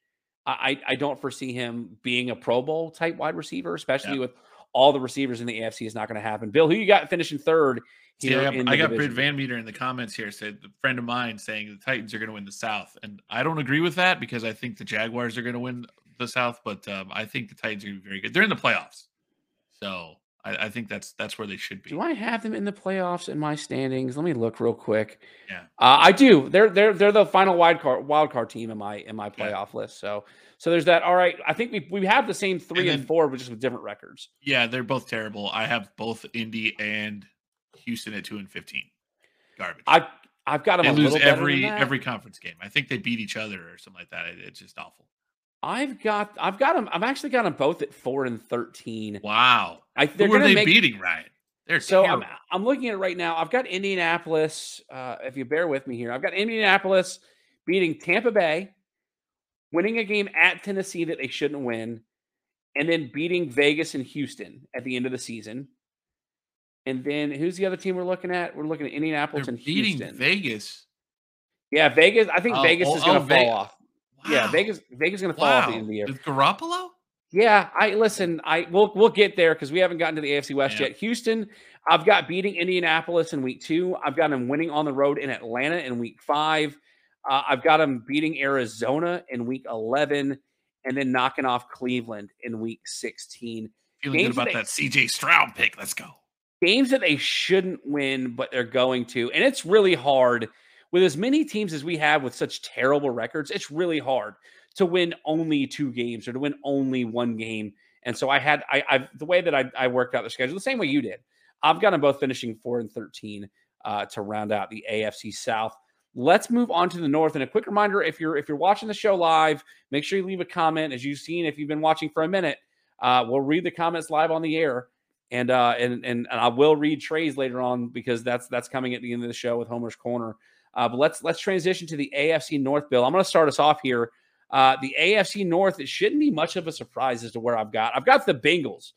C: I I don't foresee him being a Pro Bowl type wide receiver, especially
B: Yeah.
C: with all the receivers in the AFC is not going to happen. Bill, who you got finishing third here
B: I got, I got Britt? Van Meter in the comments here said a friend of mine saying the Titans are going to win the South, and I don't agree with that because I think the Jaguars are going to win the South, but um, I think the Titans are going to be very good. They're in the playoffs, so I, I think that's that's where they should be.
C: Do I have them in the playoffs in my standings? Let me look real quick.
B: Yeah.
C: uh, I do. They're they're they're the final wild card wild card team in my in my
B: Yeah.
C: playoff list. So so there's that. All right, I think we we have the same three and,
B: then-
C: four, but just with different records.
B: Yeah, they're both terrible. I have both Indy and Houston at two and fifteen. Garbage.
C: I I've got them
B: they
C: a
B: lose
C: little
B: every every conference game. I think they beat each other or something like that. It- it's just awful.
C: I've got I've got them. I've actually got them both at four and thirteen.
B: Wow.
C: I they're
B: Who are they
C: make,
B: beating, Ryan? They're
C: So I'm. I'm looking at it right now. I've got Indianapolis. Uh, if you bear with me here, I've got Indianapolis beating Tampa Bay, winning a game at Tennessee that they shouldn't win, and then beating Vegas and Houston at the end of the season. And then who's the other team we're looking at? We're looking at Indianapolis
B: They're
C: and
B: beating
C: Houston.
B: Vegas.
C: yeah, Vegas. I think
B: Oh,
C: Vegas
B: oh,
C: is going to
B: oh,
C: fall off. Yeah, Vegas. Vegas is going to fall off at the
B: Wow.
C: end of the year.
B: With Garoppolo?
C: Yeah, I listen. I we'll we'll get there because we haven't gotten to the AFC West
B: Yeah.
C: yet. Houston, I've got beating Indianapolis in week two. I've got them winning on the road in Atlanta in week five. Uh, I've got them beating Arizona in week eleven, and then knocking off Cleveland in week sixteen.
B: Feeling
C: Games
B: good about
C: that
B: that CJ Stroud pick. Let's go.
C: Games that they shouldn't win, but they're going to, and it's really hard with as many teams as we have with such terrible records. It's really hard to win only two games or to win only one game. And so I had I I've the way that I, I worked out the schedule the same way you did. I've got them both finishing four and thirteen uh, to round out the AFC South. Let's move on to the North. And a quick reminder: if you're if you're watching the show live, make sure you leave a comment. As you've seen, if you've been watching for a minute, uh, we'll read the comments live on the air, and uh, and and and I will read Trey's later on because that's that's coming at the end of the show with Homer's Corner. Uh, but let's let's transition to the AFC North. Bill, I'm going to start us off here. Uh, the AFC North, it shouldn't be much of a surprise as to where I've got. I've got the Bengals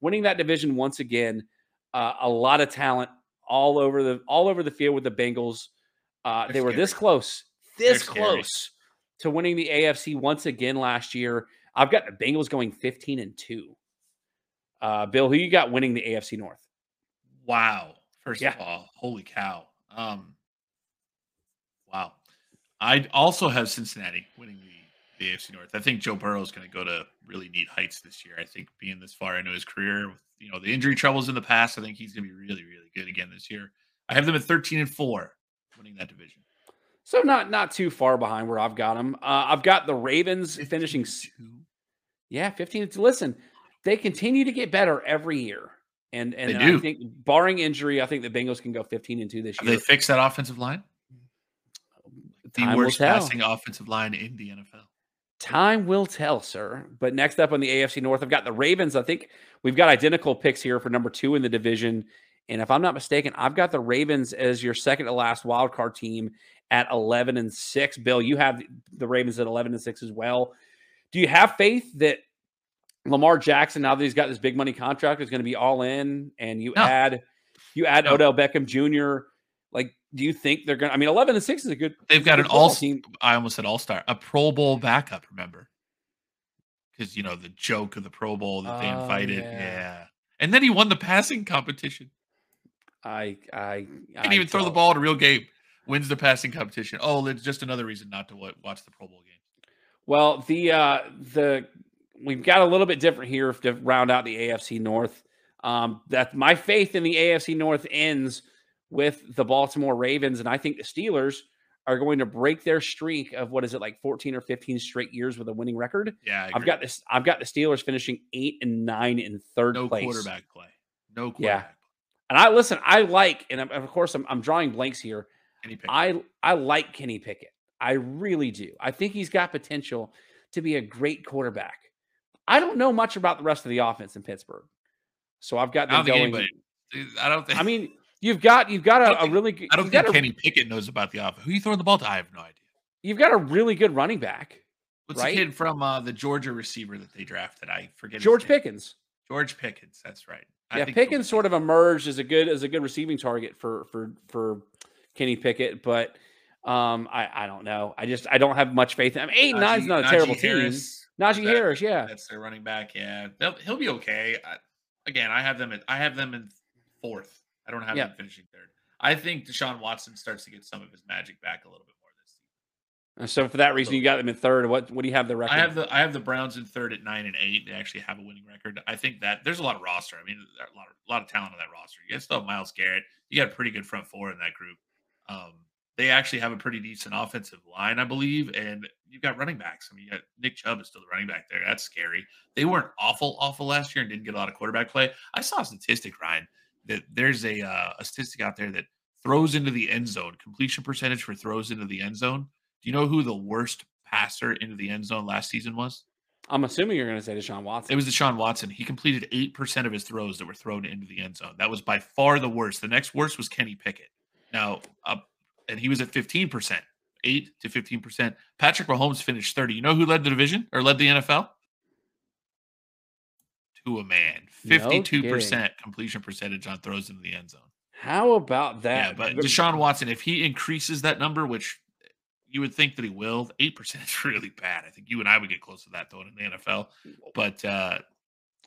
C: winning that division once again. Uh, a lot of talent all over the all over the field with the Bengals. Uh, they were this close, this
B: They're scary.
C: close to winning the AFC once again last year. I've got the Bengals going 15 and two. Uh, Bill, who you got winning the AFC North?
B: Wow. First
C: Yeah.
B: of all, holy cow. Um, wow. I also have Cincinnati winning the, the AFC North. I think Joe Burrow is going to go to really neat heights this year. I think being this far into his career, with you know the injury troubles in the past, I think he's going to be really, really good again this year. I have them at thirteen and four, winning that division.
C: So not not too far behind where I've got them. Uh, I've got the Ravens finishing.
B: 15-2.
C: Yeah, fifteen. to Listen, they continue to get better every year, and and I
B: do.
C: think barring injury, I think the Bengals can go fifteen and two this
B: Have
C: year.
B: they fixed that offensive line? The worst passing offensive line in the NFL.
C: Time will tell, sir. But next up on the AFC North, I've got the Ravens. I think we've got identical picks here for number two in the division. And if I'm not mistaken, I've got the Ravens as your second to last wild card team at 11 and 6. Bill, you have the Ravens at 11 and 6 as well. Do you have faith that Lamar Jackson, now that he's got this big money contract, is going to be all in and you
B: No.
C: add you add
B: No.
C: Odell Beckham Jr. Like, do you think they're gonna I mean 11 and 6 is a good
B: They've got
C: good
B: an all
C: team.
B: I almost said all star, a Pro Bowl backup, remember? Because you know the joke of the Pro Bowl that they
C: Oh,
B: invited.
C: yeah.
B: Yeah. And then he won the passing competition.
C: I I
B: Can't
C: I
B: even throw the ball in a real game. Wins the passing competition. Oh, it's just another reason not to watch the Pro Bowl game.
C: Well, the uh the we've got a little bit different here to round out the AFC North. Um, that my faith in the AFC North ends with the Baltimore Ravens, and I think the Steelers are going to break their streak of what is it like 14 or 15 straight years with a winning record.
B: Yeah, I
C: I've got this. I've got the Steelers finishing eight and nine in third
B: no
C: place.
B: quarterback play. No quarterback.
C: Yeah. And I listen. I like, and of course, I'm, I'm drawing blanks here. I I like Kenny Pickett. I really do. I think he's got potential to be a great quarterback. I don't know much about the rest of the offense in Pittsburgh, so I've got
B: I
C: them
B: think
C: going.
B: anybody- I don't think.
C: I mean, you've got you've got a,
B: don't
C: a really good.
B: I don't think
C: got a,
B: Kenny Pickett knows about the offense. Who you throwing the ball to? I have no idea.
C: you've got a really good running back,
B: What's
C: Right?
B: the kid from uh, the Georgia receiver that they drafted? I forget.
C: George. Pickens.
B: George Pickens. That's right. I
C: yeah,
B: think
C: Pickens sort of emerged as a good as a good receiving target for for for Kenny Pickett, but um, I I don't know. I just I don't have much faith. I mean, eight and nine's not a
B: Najee
C: terrible
B: Harris,
C: team. Najee
B: that-
C: Harris, yeah.
B: That's their running back. Yeah, They'll, he'll be okay. I, again, I have them. At, I have them in fourth. I don't have
C: Yeah.
B: them finishing third. I think Deshaun Watson starts to get some of his magic back a little bit more this season.
C: So for that reason, you got them in third. What what do you have the record?
B: I have the I have the Browns in third at nine and eight. They actually have a winning record. I think that there's a lot of roster. I mean, there are a lot of a lot of talent on that roster. You guys still have Myles Garrett. You got a pretty good front four in that group. Um, they actually have a pretty decent offensive line, I believe, and you've got running backs. I mean, you got Nick Chubb is still the running back there. That's scary. They weren't awful, awful last year and didn't get a lot of quarterback play. I saw a statistic, Ryan, that there's a uh, a statistic out there that throws into the end zone completion percentage for throws into the end zone. Do you know who the worst passer into the end zone last season was?
C: I'm assuming you're going to say Deshaun Watson.
B: It was Deshaun Watson. He completed 8% of his throws that were thrown into the end zone. That was by far the worst. The next worst was Kenny Pickett. Now, uh, and he was at 15%, 8 to 15%. Patrick Mahomes finished 30. You know who led the division or led the NFL? To a man. 52% completion percentage on throws into the end zone.
C: How about that?
B: Yeah, but Deshaun Watson, if he increases that number, which you would think that he will, 8% is really bad. I think you and I would get close to that, though, in the NFL. But uh,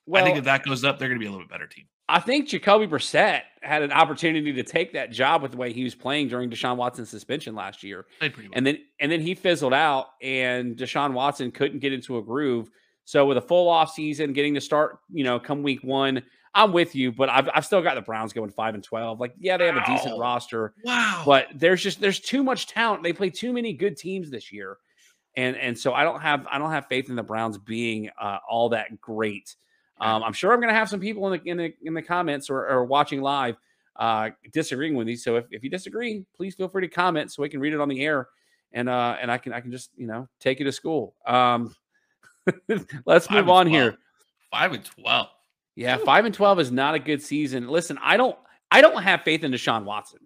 C: well,
B: I think if that goes up, they're going to be a little bit better team.
C: I think Jacoby Brissett had an opportunity to take that job with the way he was playing during Deshaun Watson's suspension last year.
B: Well.
C: And then and then he fizzled out and Deshaun Watson couldn't get into a groove. So with a full off season, getting to start, you know, come week one, I'm with you, but I've, I've still got the Browns going five and twelve. Like, yeah, they have a decent roster,
B: wow.
C: but there's just there's too much talent. They play too many good teams this year, and and so I don't have I don't have faith in the Browns being uh, all that great. Um, I'm sure I'm going to have some people in the in the in the comments or, or watching live uh, disagreeing with me. So if, if you disagree, please feel free to comment so we can read it on the air, and uh, and I can I can just you know take you to school. Um, let's
B: Five
C: move on
B: 12.
C: here.
B: Five and 12.
C: Yeah, five and twelve is not a good season. Listen, I don't I don't have faith in Deshaun Watson.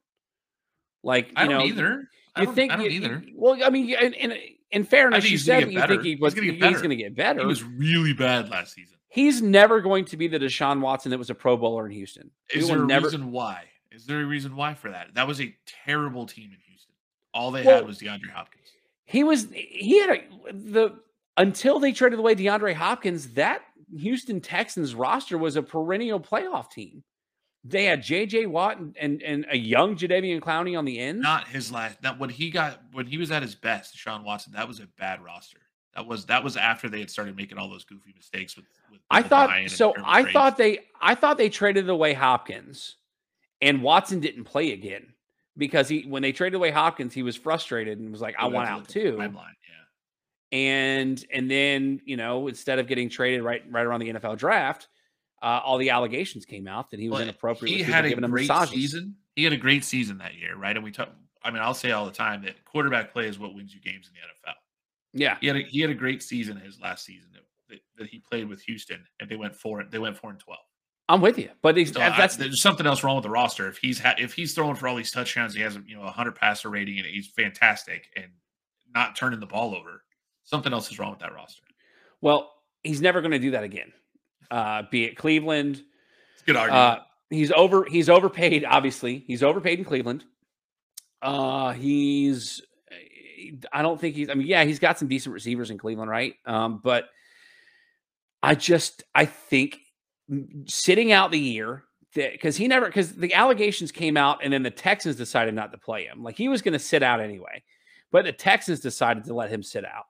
C: Like
B: I
C: you
B: don't
C: know,
B: either. I
C: you
B: don't,
C: think
B: I don't
C: you-
B: either.
C: you- well, I mean, in, in, in fairness, you said you think he was he's going to get better.
B: He was really bad last season.
C: he's never going to be the Deshaun Watson that was a Pro Bowler in Houston.
B: Is there a
C: never.
B: reason why? Is there a reason why for that? That was a terrible team in Houston. All they
C: Well-
B: had was DeAndre Hopkins.
C: He was he had a, the until they traded away DeAndre Hopkins. That Houston Texans roster was a perennial playoff team. They had J.J. Watt and, and, and a young Jadeveon Clowney on the end.
B: Not his last. Not when he got when he was at his best. Sean Watson. That was a bad roster. That was that was after they had started making all those goofy mistakes with. with
C: I thought so. I thought they I thought they traded away Hopkins, and Watson didn't play again because he when they traded away Hopkins, he was frustrated and was like, "I want out
B: look at the
C: too."
B: Timeline.
C: And and then you know instead of getting traded right right around the NFL draft, uh, all the allegations came out that he was
B: Well,
C: inappropriate.
B: He had a great season. He had a great season that year, right? And we talk. I mean, I'll say all the time that quarterback play is what wins you games in the NFL.
C: Yeah,
B: He had a, he had a great season his last season that, that, he played with Houston, and they went four. They went four and twelve.
C: I'm with you, but he's,
B: So I-
C: that's
B: there's something else wrong with the roster. If he's ha- if he's throwing for all these touchdowns, he has a you know a hundred passer rating, and he's fantastic, and not turning the ball over. Something else is wrong with that roster.
C: well, he's never going to do that again. Uh, be it Cleveland,
B: It's a good argument.
C: Uh, he's over. He's overpaid. Obviously, he's overpaid in Cleveland. Uh, he's. I don't think he's. I mean, yeah, he's got some decent receivers in Cleveland, right? Um, but I just, I think sitting out the year because he never because the allegations came out and then the Texans decided not to play him. Like he was going to sit out anyway, but the Texans decided to let him sit out.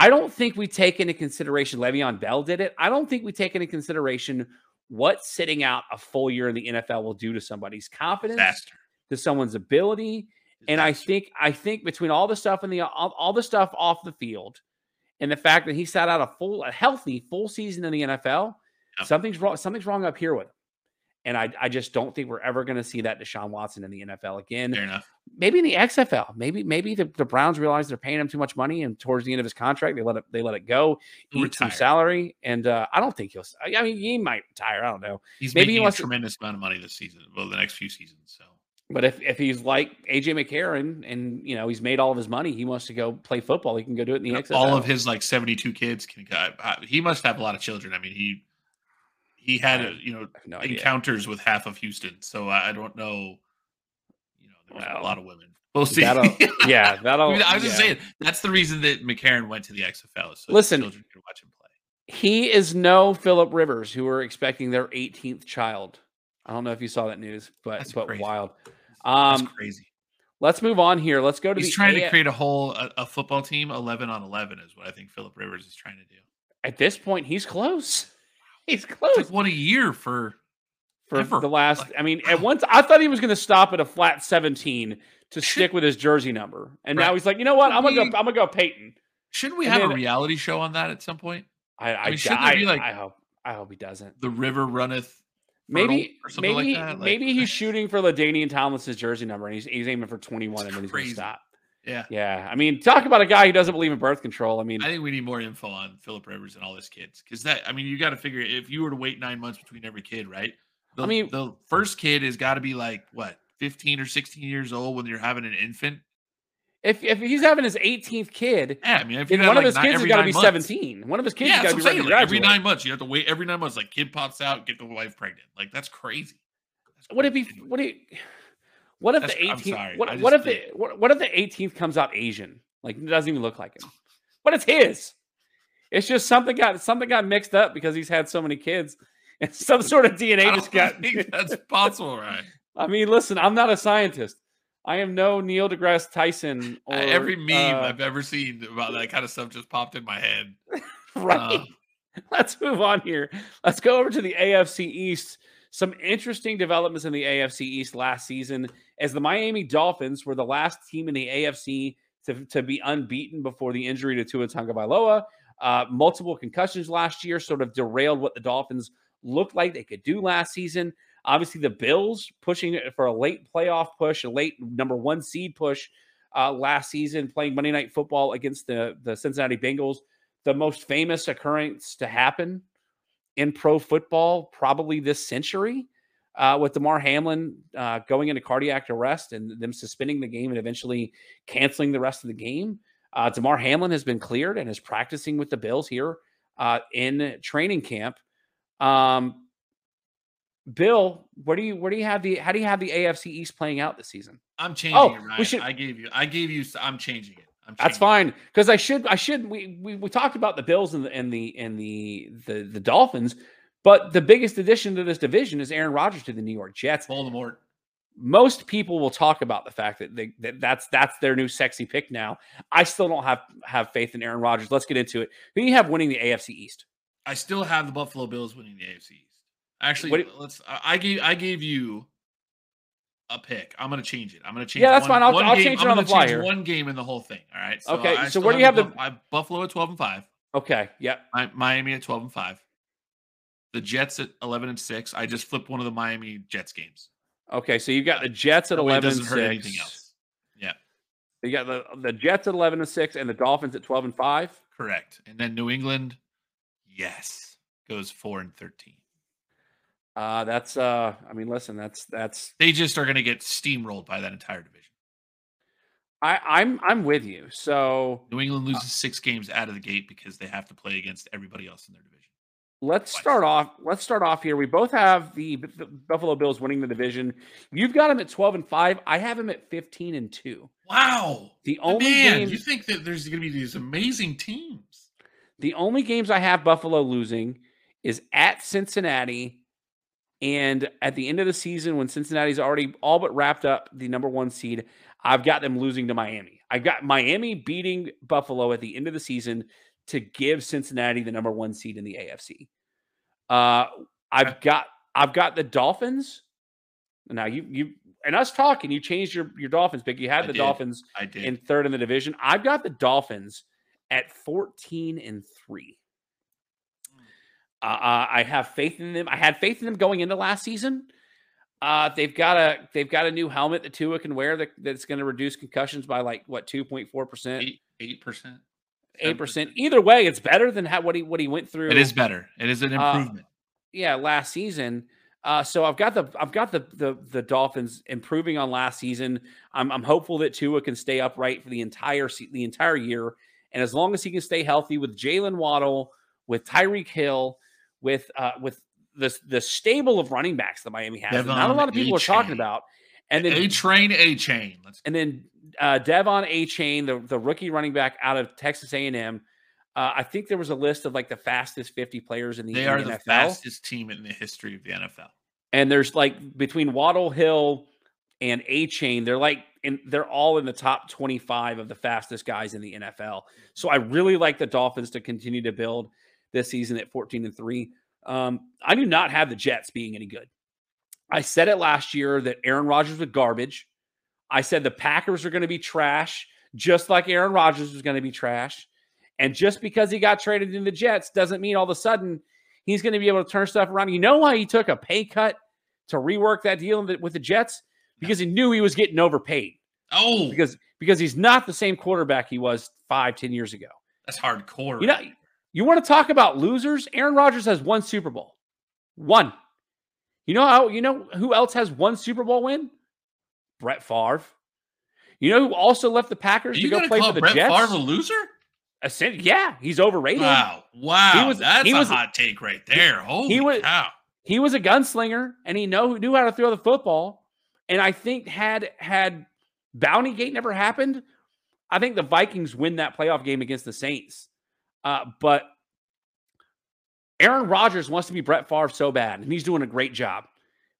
C: I don't think we take into consideration Le'Veon Bell did it. I don't think we take into consideration what sitting out a full year in the NFL will do to somebody's confidence,
B: Disaster.
C: to someone's ability. And I think I think between all the stuff in the all, all the stuff off the field and the fact that he sat out a full a healthy full season in the NFL,
B: Yep.
C: something's wrong something's wrong up here with him. And I, I just don't think we're ever going to see that Deshaun Watson in the NFL again
B: fair enough.
C: maybe in the XFL, maybe maybe the, the Browns realize they're paying him too much money, and towards the end of his contract, they let it they let it go, eat some
B: retire.
C: salary, and uh, I don't think he'll. I mean, he might retire. I don't know,
B: He's
C: maybe he
B: making
C: wants
B: a
C: to-
B: tremendous amount of money this season. Well, the next few seasons. So
C: but if if he's like AJ McCarron, and you know he's made all of his money, he wants to go play football. He can go do it in the XFL.
B: all of his like 72 kids can. He must have a lot of children. I mean, he he had
C: I-
B: you know
C: no idea.
B: encounters with half of Houston. So I don't know. You know, there's
C: Well,
B: a lot of women. We'll see.
C: That'll, yeah, that'll.
B: I, mean, I was just saying that's the reason that McCarron went to the XFL. So
C: Listen,
B: children could watch him play.
C: he is no Philip Rivers, who are expecting their 18th child. I don't know if you saw that news, but
B: That's
C: but
B: crazy.
C: wild.
B: That's
C: Um,
B: crazy.
C: let's move on here. Let's go to
B: He's trying
C: A-
B: to create a whole a, a football team 11 on 11 is what I think Philip Rivers is trying to do.
C: At this point, he's close. He's
B: It's
C: close.
B: like one a year for
C: for
B: Ever.
C: the last.
B: Like,
C: I mean, at once I thought he was going to stop at a flat seventeen to
B: Should-
C: stick with his jersey number, and now he's like, you know what? I'm gonna go. I'm gonna go Peyton.
B: Shouldn't we
C: And
B: have a reality show on that at some point?
C: I I,
B: mean, should
C: I,
B: there be, like-
C: I hope I hope he doesn't.
B: The river runneth.
C: Maybe
B: Fertile or something like
C: maybe
B: that, like-
C: maybe he's shooting for LaDainian Thomas's jersey number, and he's he's aiming for 21, and then he's gonna stop.
B: Yeah.
C: Yeah, I mean, talk about a guy who doesn't believe in birth control. I mean,
B: I think we need more info on Philip Rivers and all his kids because that I mean you got to figure if you were to wait nine months between every kid, right? The,
C: I mean-
B: the first kid has got to be like what fifteen or sixteen years old when you're having an infant.
C: if if he's having his 18th kid,
B: Yeah, I mean if
C: one of
B: like,
C: his
B: ni-
C: kids has got to be
B: months-
C: 17. One of his kids
B: Yeah,
C: has got to be
B: what
C: ready
B: I'm
C: to
B: saying. Like, every nine months you have to wait. Every nine months, like kid pops out, get the wife pregnant. Like that's crazy. That's
C: Would it be?
B: crazy.
C: Would it? What if
B: That's-
C: the
B: I'm
C: 18th? What, what if
B: just
C: the what, what if the 18th comes out Asian? Like it doesn't even look like him, but it's his. It's just something got something got mixed up because he's had so many kids, and some sort of DNA just got.
B: that's possible, right?
C: I mean, listen, I'm not a scientist. I am no Neil deGrasse Tyson or
B: Every meme
C: uh,
B: I've ever seen about that kind of stuff just popped in my head.
C: right.
B: Uh,
C: Let's move on here. Let's go over to the AFC East. Some interesting developments in the AFC East last season as the Miami Dolphins were the last team in the AFC to, to be unbeaten before the injury to Tua Tagovailoa. Uh, multiple concussions last year sort of derailed what the Dolphins looked like they could do last season. Obviously, the Bills pushing for a late playoff push, a late number one seed push uh, last season, playing Monday Night Football against the, the Cincinnati Bengals the most famous occurrence to happen in pro football probably this century uh, with Damar Hamlin uh, going into cardiac arrest and them suspending the game and eventually canceling the rest of the game. Uh, Damar Hamlin has been cleared and is practicing with the Bills here uh, in training camp. Um, Bill, where do you where do you have the how do you have the AFC East playing out this season?
B: I'm changing
C: Oh,
B: it, Ryan.
C: should-
B: I gave you. I gave you. I'm changing it. I'm
C: That's fine because I should I should we, we we talked about the Bills and the and the and the the, the Dolphins, But the biggest addition to this division is Aaron Rodgers to the New York Jets.
B: Voldemort.
C: Most people will talk about the fact that, they, that that's that's their new sexy pick now. I still don't have have faith in Aaron Rodgers. Let's get into it. Who do you have winning the AFC East?
B: I still have the Buffalo Bills winning the AFC East. Actually,
C: What
B: let's. I I gave I gave you a pick. I'm gonna change it. I'm gonna change.
C: Yeah, that's
B: one-
C: fine. I'll- I'll
B: game-
C: change it
B: I'm
C: on the fly here.
B: One game in the whole thing. All right.
C: Okay,
B: I
C: so where do you have the-
B: I Buffalo at 12 and five.
C: Okay. Yep.
B: Mi- Miami at 12 and five. The Jets at 11 and six. I just flipped one of the Miami Jets games.
C: Okay. So you've got uh, the Jets at
B: That
C: eleven and
B: doesn't hurt anything
C: six.
B: else. Yeah,
C: You got the the Jets at eleven and six, and the Dolphins at twelve and five.
B: correct. And then New England, yes, goes four and 13.
C: Uh, that's uh, I mean, listen, that's that's
B: They just are gonna get steamrolled by that entire division.
C: I I'm I'm with you. So
B: New England loses six games out of the gate because they have to play against everybody else in their division.
C: let's
B: Twice.
C: start off. Let's start off here. We both have the, the Buffalo Bills winning the division. You've got them at twelve and five. I have them at fifteen and two.
B: Wow.
C: The only
B: Man,
C: games,
B: you think that there's going to be these amazing teams?
C: the only games I have Buffalo losing is at Cincinnati, and at the end of the season when Cincinnati's already all but wrapped up the number one seed, I've got them losing to Miami. I've got Miami beating Buffalo at the end of the season to give Cincinnati the number one seed in the AFC. Uh, I've got I've got the Dolphins. Now you you and us talking, you changed your your Dolphins pick. You had
B: I
C: the
B: did.
C: Dolphins
B: I did.
C: in third in the division. I've got the Dolphins at 14 and 3. Uh, uh, I have faith in them. I had faith in them going into last season. Uh, they've got a they've got a new helmet that Tua can wear that, that's going to reduce concussions by like what 2.4 percent,
B: Eight percent.
C: eight percent. Either way, it's better than how, what he what he went through.
B: It is better. It is an
C: Uh,
B: improvement.
C: yeah, last season. Uh, so I've got the I've got the, the the Dolphins improving on last season. I'm I'm hopeful that Tua can stay upright for the entire se- the entire year, and as long as he can stay healthy with Jaylen Waddle, with Tyreek Hill, with uh, with the the stable of running backs that Miami has, that not a lot of people are talking about, and then
B: a train, a chain.
C: And then uh, De'Von Achane, the, the rookie running back out of Texas A&M. Uh, I think there was a list of like the fastest 50 players in the,
B: they
C: in
B: are
C: the NFL.
B: fastest team in the history of the NFL.
C: And there's like between Waddle Hill and Achane, they're like in they're all in the top 25 of the fastest guys in the NFL. So I really like the Dolphins to continue to build this season at 14 and 3. Um, I do not have the Jets being any good. I said it last year that Aaron Rodgers was garbage. I said the Packers are going to be trash, just like Aaron Rodgers was going to be trash. And just because he got traded in the Jets doesn't mean all of a sudden he's going to be able to turn stuff around. You know why he took a pay cut to rework that deal with the Jets? Because he knew he was getting overpaid.
B: Oh,
C: Because because he's not the same quarterback he was five, ten years ago.
B: that's hardcore.
C: You know? You want to talk about losers? Aaron Rodgers has one Super Bowl. One. You know how you know who else has one Super Bowl win? Brett Favre. You know who also left the Packers to go play for the Jets?
B: Brett
C: Jets?
B: Favre a loser?
C: Yeah, he's overrated.
B: Wow, wow,
C: was-
B: that's
C: he
B: a
C: was-
B: hot take right there. Holy
C: was-
B: cow!
C: He was a gunslinger and he know knew how to throw the football. And I think had had Bounty Gate never happened, I think the Vikings win that playoff game against the Saints. Uh, but Aaron Rodgers wants to be Brett Favre so bad, and he's doing a great job.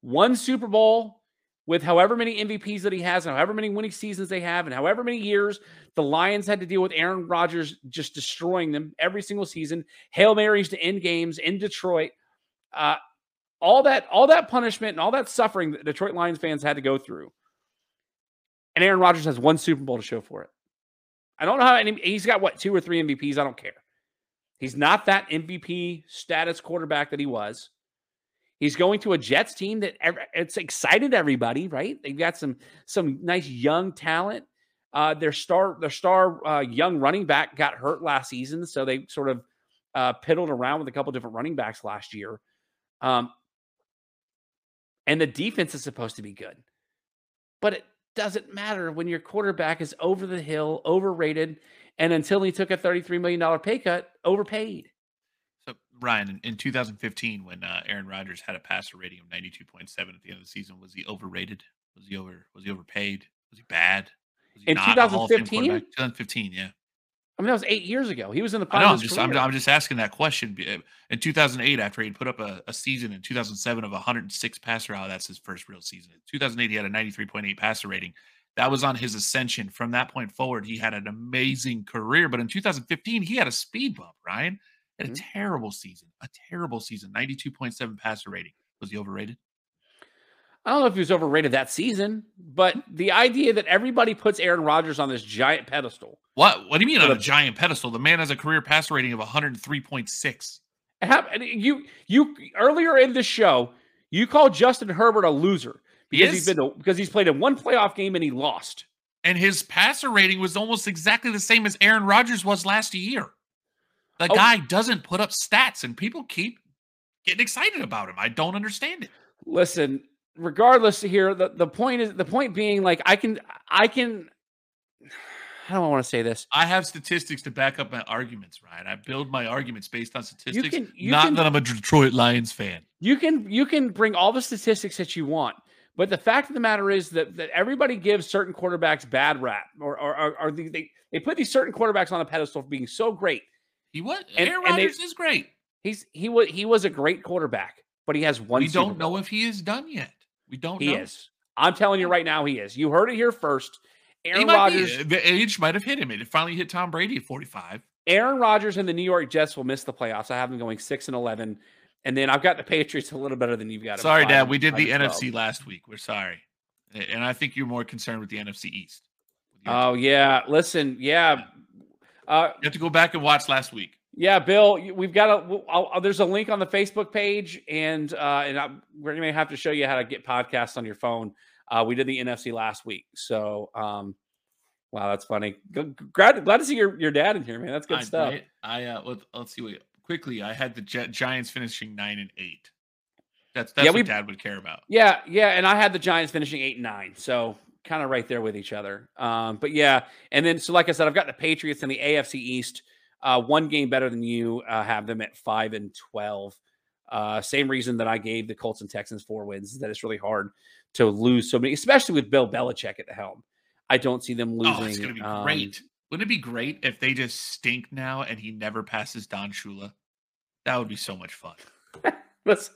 C: One Super Bowl with however many MVPs that he has, and however many winning seasons they have, and however many years the Lions had to deal with Aaron Rodgers just destroying them every single season, Hail Marys to end games in Detroit. Uh, all that, all that punishment and all that suffering that Detroit Lions fans had to go through. And Aaron Rodgers has one Super Bowl to show for it. I don't know how any, he's got what two or three MVPs. I don't care. He's not that MVP status quarterback that he was. He's going to a Jets team that it's excited everybody, right? They've got some some nice young talent. Uh, their star their star uh, young running back got hurt last season, so they sort of uh, piddled around with a couple different running backs last year. Um, and the defense is supposed to be good, but it doesn't matter when your quarterback is over the hill, overrated, and until he took a $33 million pay cut, overpaid.
B: So Ryan, in, in 2015, when uh, Aaron Rodgers had a passer rating of 92.7 at the end of the season, was he overrated? Was he over? Was he overpaid? Was he bad? Was he
C: In
B: not a Hall of Fame
C: 2015?
B: quarterback? 2015, yeah.
C: I mean, that was eight years ago. He was in the.
B: I know. I'm just, I'm, I'm, just asking that question. In 2008, after he put up a, a, season in 2007 of 106 passer out, that's his first real season. In 2008, he had a 93.8 passer rating. That was on his ascension. From that point forward, he had an amazing career. But in 2015, he had a speed bump. Ryan had a mm-hmm. terrible season. A terrible season. 92.7 passer rating. Was he overrated?
C: I don't know if he was overrated that season, but the idea that everybody puts Aaron Rodgers on this giant pedestal.
B: What? What do you mean on a giant pedestal? The man has a career passer rating of 103.6.
C: You you earlier in the show, you called Justin Herbert a loser because he he's been to, because he's played in one playoff game and he lost.
B: And his passer rating was almost exactly the same as Aaron Rodgers was last year. The oh. guy doesn't put up stats, and people keep getting excited about him. I don't understand it.
C: Listen, regardless of here, the, the point is the point being like I can I can I don't want to say this?
B: I have statistics to back up my arguments, Ryan. I build my arguments based on statistics. You can, you not can, that I'm a Detroit Lions fan.
C: You can you can bring all the statistics that you want, but the fact of the matter is that, that everybody gives certain quarterbacks bad rap, or or, or, or they they put these certain quarterbacks on a pedestal for being so great.
B: He was Aaron Rodgers is great.
C: He's he was he was a great quarterback, but he has one.
B: We don't know if he is done yet. We don't.
C: He
B: know.
C: is. I'm telling you right now, he is. You heard it here first. Aaron Rodgers.
B: Be, the age might have hit him. It finally hit Tom Brady at 45.
C: Aaron Rodgers and the New York Jets will miss the playoffs. I have them going six and 11, and then I've got the Patriots a little better than you've got.
B: Sorry, Dad. We did the NFC last week. We're sorry, and I think you're more concerned with the NFC East.
C: Oh yeah, listen, yeah.
B: Uh, you have to go back and watch last week.
C: Yeah, Bill, we've got a. I'll, there's a link on the Facebook page, and uh, and I, we're gonna have to show you how to get podcasts on your phone. Uh, we did the NFC last week, so um, wow, that's funny. Glad, glad to see your, your dad in here, man. That's good
B: I,
C: stuff.
B: I, I uh, let's, let's see. Wait, quickly, I had the Giants finishing nine and eight. That's that's yeah, what we, Dad would care about.
C: Yeah, yeah, and I had the Giants finishing eight and nine, so kind of right there with each other. Um, but yeah, and then so like I said, I've got the Patriots in the AFC East. Uh, one game better than you uh, have them at five and twelve. Uh, same reason that I gave the Colts and Texans four wins is that it's really hard to lose so many, especially with Bill Belichick at the helm. I don't see them losing. Oh, it's
B: going to be um, great. Wouldn't it be great if they just stink now and he never passes Don Shula? That would be so much fun.
C: that's,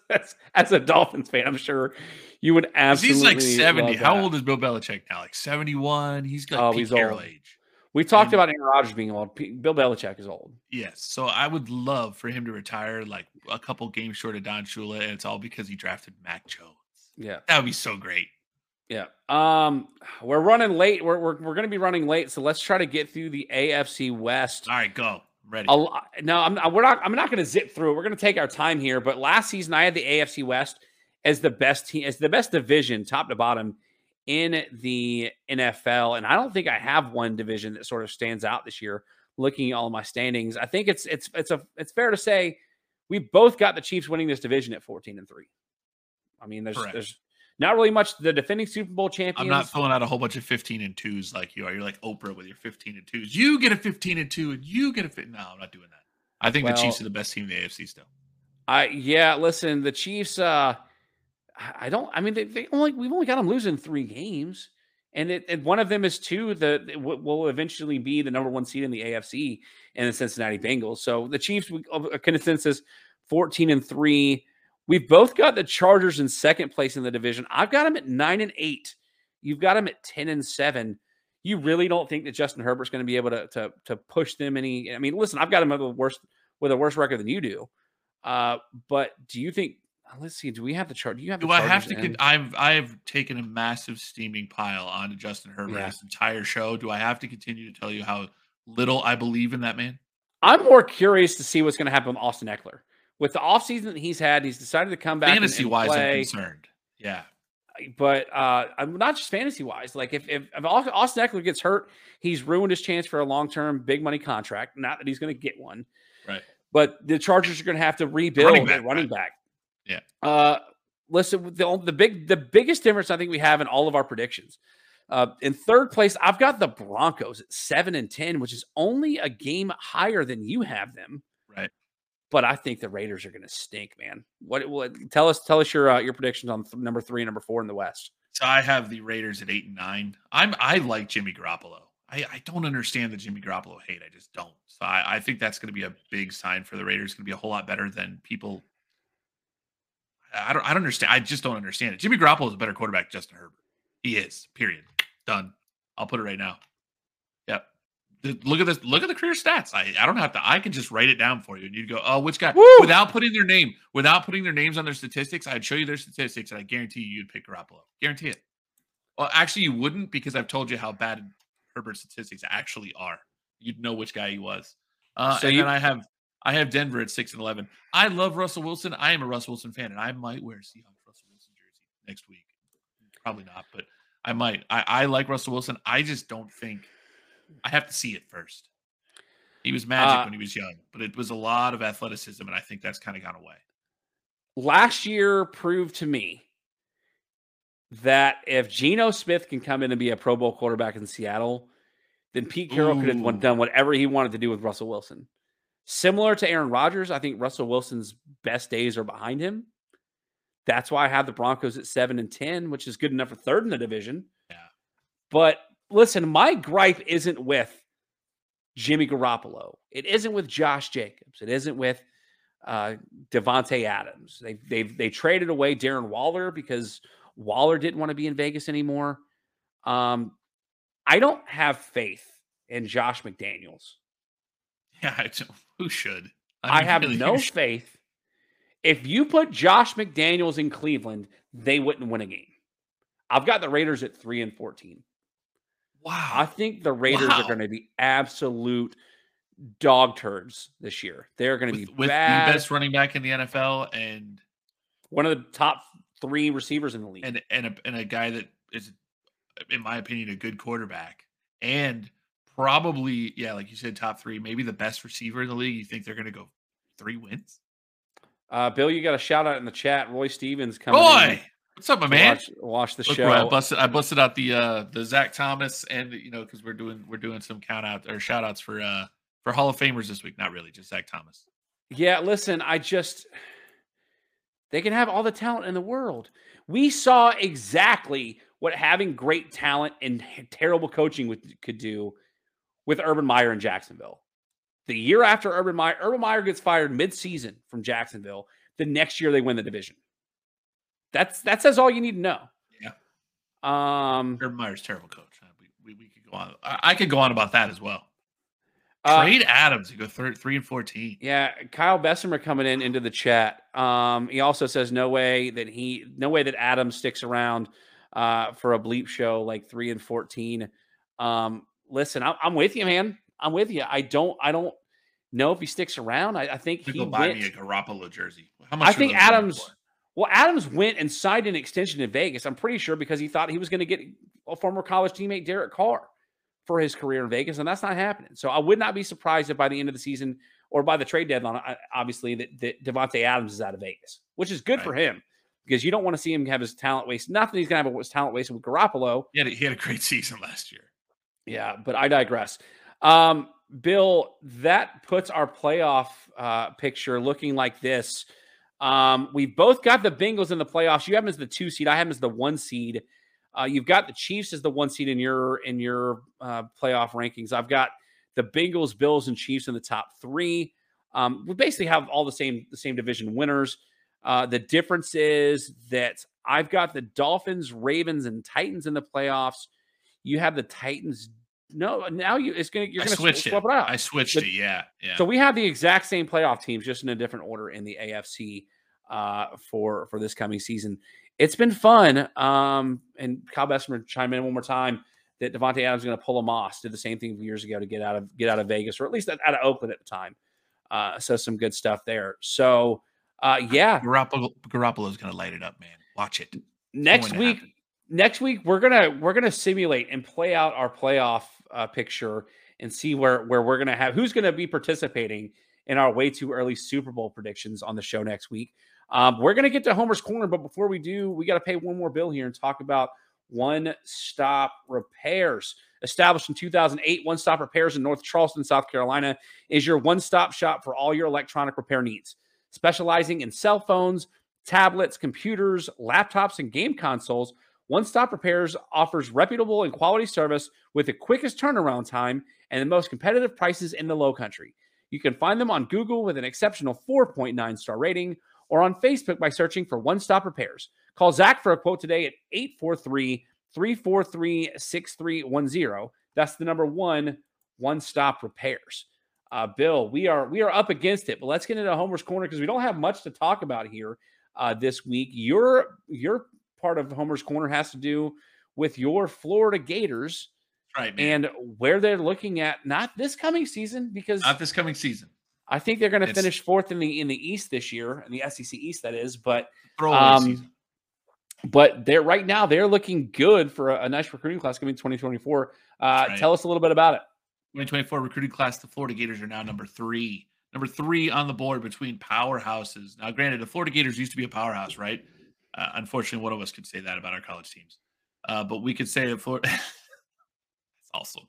C: as a Dolphins fan, I'm sure you would absolutely.
B: He's like 70. How old is Bill Belichick now? Like 71. He's got oh, he's old. age.
C: We talked and, about Aaron Rodgers being old. Bill Belichick is old.
B: Yes. So I would love for him to retire like a couple games short of Don Shula, and it's all because he drafted Mac Jones.
C: Yeah.
B: That would be so great.
C: Yeah. Um, we're running late. We're we're, we're going to be running late, so let's try to get through the AFC West.
B: All right, go. Ready.
C: A, no, I'm we're not. I'm not going to zip through. We're going to take our time here. But last season, I had the AFC West as the best team, as the best division, top to bottom, in the NFL. And I don't think I have one division that sort of stands out this year. Looking at all my standings, I think it's it's it's a it's fair to say we both got the Chiefs winning this division at 14 and three. I mean, there's Correct. there's not really much. The defending Super Bowl champions.
B: I'm not filling out a whole bunch of 15 and twos like you are. You're like Oprah with your 15 and twos. You get a 15 and two, and you get a fit. No, I'm not doing that. I think well, the Chiefs are the best team in the AFC still.
C: I yeah. Listen, the Chiefs. uh I don't. I mean, they, they only we've only got them losing three games, and, it, and one of them is two that will eventually be the number one seed in the AFC and the Cincinnati Bengals. So the Chiefs, a consensus, fourteen and three. We've both got the Chargers in second place in the division. I've got them at nine and eight. You've got them at ten and seven. You really don't think that Justin Herbert's going to be able to, to to push them any? I mean, listen, I've got them with a worse with a worse record than you do. Uh, but do you think? Let's see. Do we have the chart? Do you have?
B: Do I have to? Con- I've I've taken a massive steaming pile onto Justin Herbert yeah. this entire show. Do I have to continue to tell you how little I believe in that man?
C: I'm more curious to see what's going to happen with Austin Ekeler with the offseason that he's had, he's decided to come back.
B: Fantasy wise, I'm concerned. Yeah.
C: But uh, I'm not just fantasy wise. Like if, if, if Austin Ekeler gets hurt, he's ruined his chance for a long term big money contract. Not that he's going to get one.
B: Right.
C: But the Chargers are going to have to rebuild running back, running back.
B: Yeah.
C: Uh, listen, the, the big the biggest difference I think we have in all of our predictions. Uh, in third place, I've got the Broncos at seven and ten, which is only a game higher than you have them. But I think the Raiders are going to stink, man. What, what? Tell us, tell us your uh, your predictions on th- number three and number four in the West.
B: So I have the Raiders at eight and nine. I'm I like Jimmy Garoppolo. I, I don't understand the Jimmy Garoppolo hate. I just don't. So I, I think that's going to be a big sign for the Raiders. Going to be a whole lot better than people. I don't. I don't understand. I just don't understand it. Jimmy Garoppolo is a better quarterback than Justin Herbert. He is. Period. Done. I'll put it right now. Look at this. Look at the career stats. I, I don't have to. I can just write it down for you, and you'd go, "Oh, which guy?"
C: Woo!
B: Without putting their name, without putting their names on their statistics, I'd show you their statistics, and I guarantee you, you'd pick Garoppolo. Guarantee it. Well, actually, you wouldn't because I've told you how bad Herbert's statistics actually are. You'd know which guy he was. Uh,
C: So
B: and
C: you-
B: then I have I have Denver at six and eleven. I love Russell Wilson. I am a Russell Wilson fan, and I might wear a Seahawks Russell Wilson jersey next week. Probably not, but I might. I, I like Russell Wilson. I just don't think I have to see it first. He was magic
C: Uh,
B: when he was young, but it was a lot of athleticism, and I think that's kind of gone away.
C: last year proved to me that if Geno Smith can come in and be a Pro Bowl quarterback in Seattle, then Pete Carroll could have done whatever he wanted to do with Russell Wilson. Similar to Aaron Rodgers, I think Russell Wilson's best days are behind him. That's why I have the Broncos at seven and ten, which is good enough for third in the division.
B: Yeah.
C: But listen, my gripe isn't with Jimmy Garoppolo. It isn't with Josh Jacobs. It isn't with uh, Davante Adams. They they they traded away Darren Waller because Waller didn't want to be in Vegas anymore. Um, I don't have faith in Josh McDaniels.
B: Yeah, I don't- who should?
C: I,
B: mean,
C: have
B: really,
C: no faith. If you put Josh McDaniels in Cleveland, they wouldn't win a game. I've got the Raiders at three and fourteen.
B: Wow.
C: I think the Raiders are going to be absolute dog turds this year. They're going to be
B: with the best running back in the NFL and
C: One of the top three receivers in the league.
B: and and a, and a guy that is, in my opinion, a good quarterback and probably yeah, like you said, top three, maybe the best receiver in the league. You think they're going to go three wins?
C: Uh, Bill, you got a shout out in the chat. Roy Stevens coming
B: what's up, my man?
C: Watch, watch the
B: Look,
C: show.
B: Roy, I busted I busted out the uh the Zach Thomas and you know because we're doing we're doing some count out or shout outs for uh for Hall of Famers this week. Not really, just Zach Thomas.
C: Yeah, listen, I just they can have all the talent in the world. We saw exactly what having great talent and terrible coaching would, could do with Urban Meyer in Jacksonville. The year after Urban Meyer, Urban Meyer gets fired mid-season from Jacksonville. The next year they win the division. That's that says all you need to know.
B: Yeah.
C: Um.
B: Urban Meyer's terrible coach. Uh, We, we, we could go on. I, I could go on about that as well.
C: uh,
B: Trade Adams You go third, three and fourteen.
C: Yeah, Kyle Bessemer coming in into the chat. Um, he also says no way that he, no way that Adam sticks around uh, for a bleep show like three and fourteen. Um, listen, I'm, I'm with you, man. I'm with you. I don't, I don't know if he sticks around. I, I think he
B: go buy
C: went.
B: me a Garoppolo jersey. How much?
C: I think Adams. Well, Adams went and signed an extension in Vegas. I'm pretty sure because he thought he was going to get a former college teammate Derek Carr for his career in Vegas, and that's not happening. So I would not be surprised if by the end of the season or by the trade deadline, obviously that, that Davante Adams is out of Vegas, which is good for him because you don't want to see him have his talent wasted. Nothing he's going to have his talent wasted with Garoppolo.
B: He had, a, he had a great season last year.
C: Yeah, but I digress. Um, Bill, that puts our playoff uh, picture looking like this. Um, we've both got the Bengals in the playoffs. You have them as the two seed. I have them as the one seed. Uh, you've got the Chiefs as the one seed in your in your uh, playoff rankings. I've got the Bengals, Bills, and Chiefs in the top three. Um, we basically have all the same the same division winners. Uh, the difference is that I've got the Dolphins, Ravens, and Titans in the playoffs. You have the Titans. No, now you it's gonna you're
B: I
C: gonna
B: switched
C: swap
B: it.
C: it out.
B: I switched
C: The-
B: it. Yeah, yeah.
C: So we have the exact same playoff teams, just in a different order in the AFC uh, for for this coming season. It's been fun. Um, and Kyle Bessemer chime in one more time that Davante Adams is going to pull a Moss. Did the same thing years ago to get out of get out of Vegas, or at least out of Oakland at the time. Uh, so some good stuff there. So uh, yeah,
B: Garoppolo, is going to light it up, man. Watch it.
C: next week
B: happen.
C: Next week we're gonna we're gonna simulate and play out our playoff uh, picture and see where where we're gonna have who's gonna be participating in our way too early Super Bowl predictions on the show next week. Um, we're gonna get to Homer's Corner, but before we do, we got to pay one more bill here and talk about One Stop Repairs. Established in 2008, One Stop Repairs in North Charleston, South Carolina, is your one stop shop for all your electronic repair needs, specializing in cell phones, tablets, computers, laptops, and game consoles. One Stop Repairs offers reputable and quality service with the quickest turnaround time and the most competitive prices in the low country. You can find them on Google with an exceptional 4.9 star rating or on Facebook by searching for One Stop Repairs. Call Zach for a quote today at 843 343 6310. That's the number one, One Stop Repairs. Uh, Bill, we are we are up against it, but let's get into Homer's Corner because we don't have much to talk about here uh, this week. Your your part of Homer's Corner has to do with your Florida Gators
B: right, man.
C: and where they're looking at not this coming season because
B: Not this coming season.
C: I think they're going to finish fourth in the in the East this year, in the SEC East that is, but Um, but they're right now they're looking good for a, a nice recruiting class coming in 2024. Uh,
B: right.
C: Tell us a little bit about it.
B: 2024 recruiting class, the Florida Gators are now number three. Number three on the board between powerhouses. Now, granted, the Florida Gators used to be a powerhouse, right? Uh, unfortunately, one of us could say that about our college teams. Uh, but we could say that Florida. That's awesome.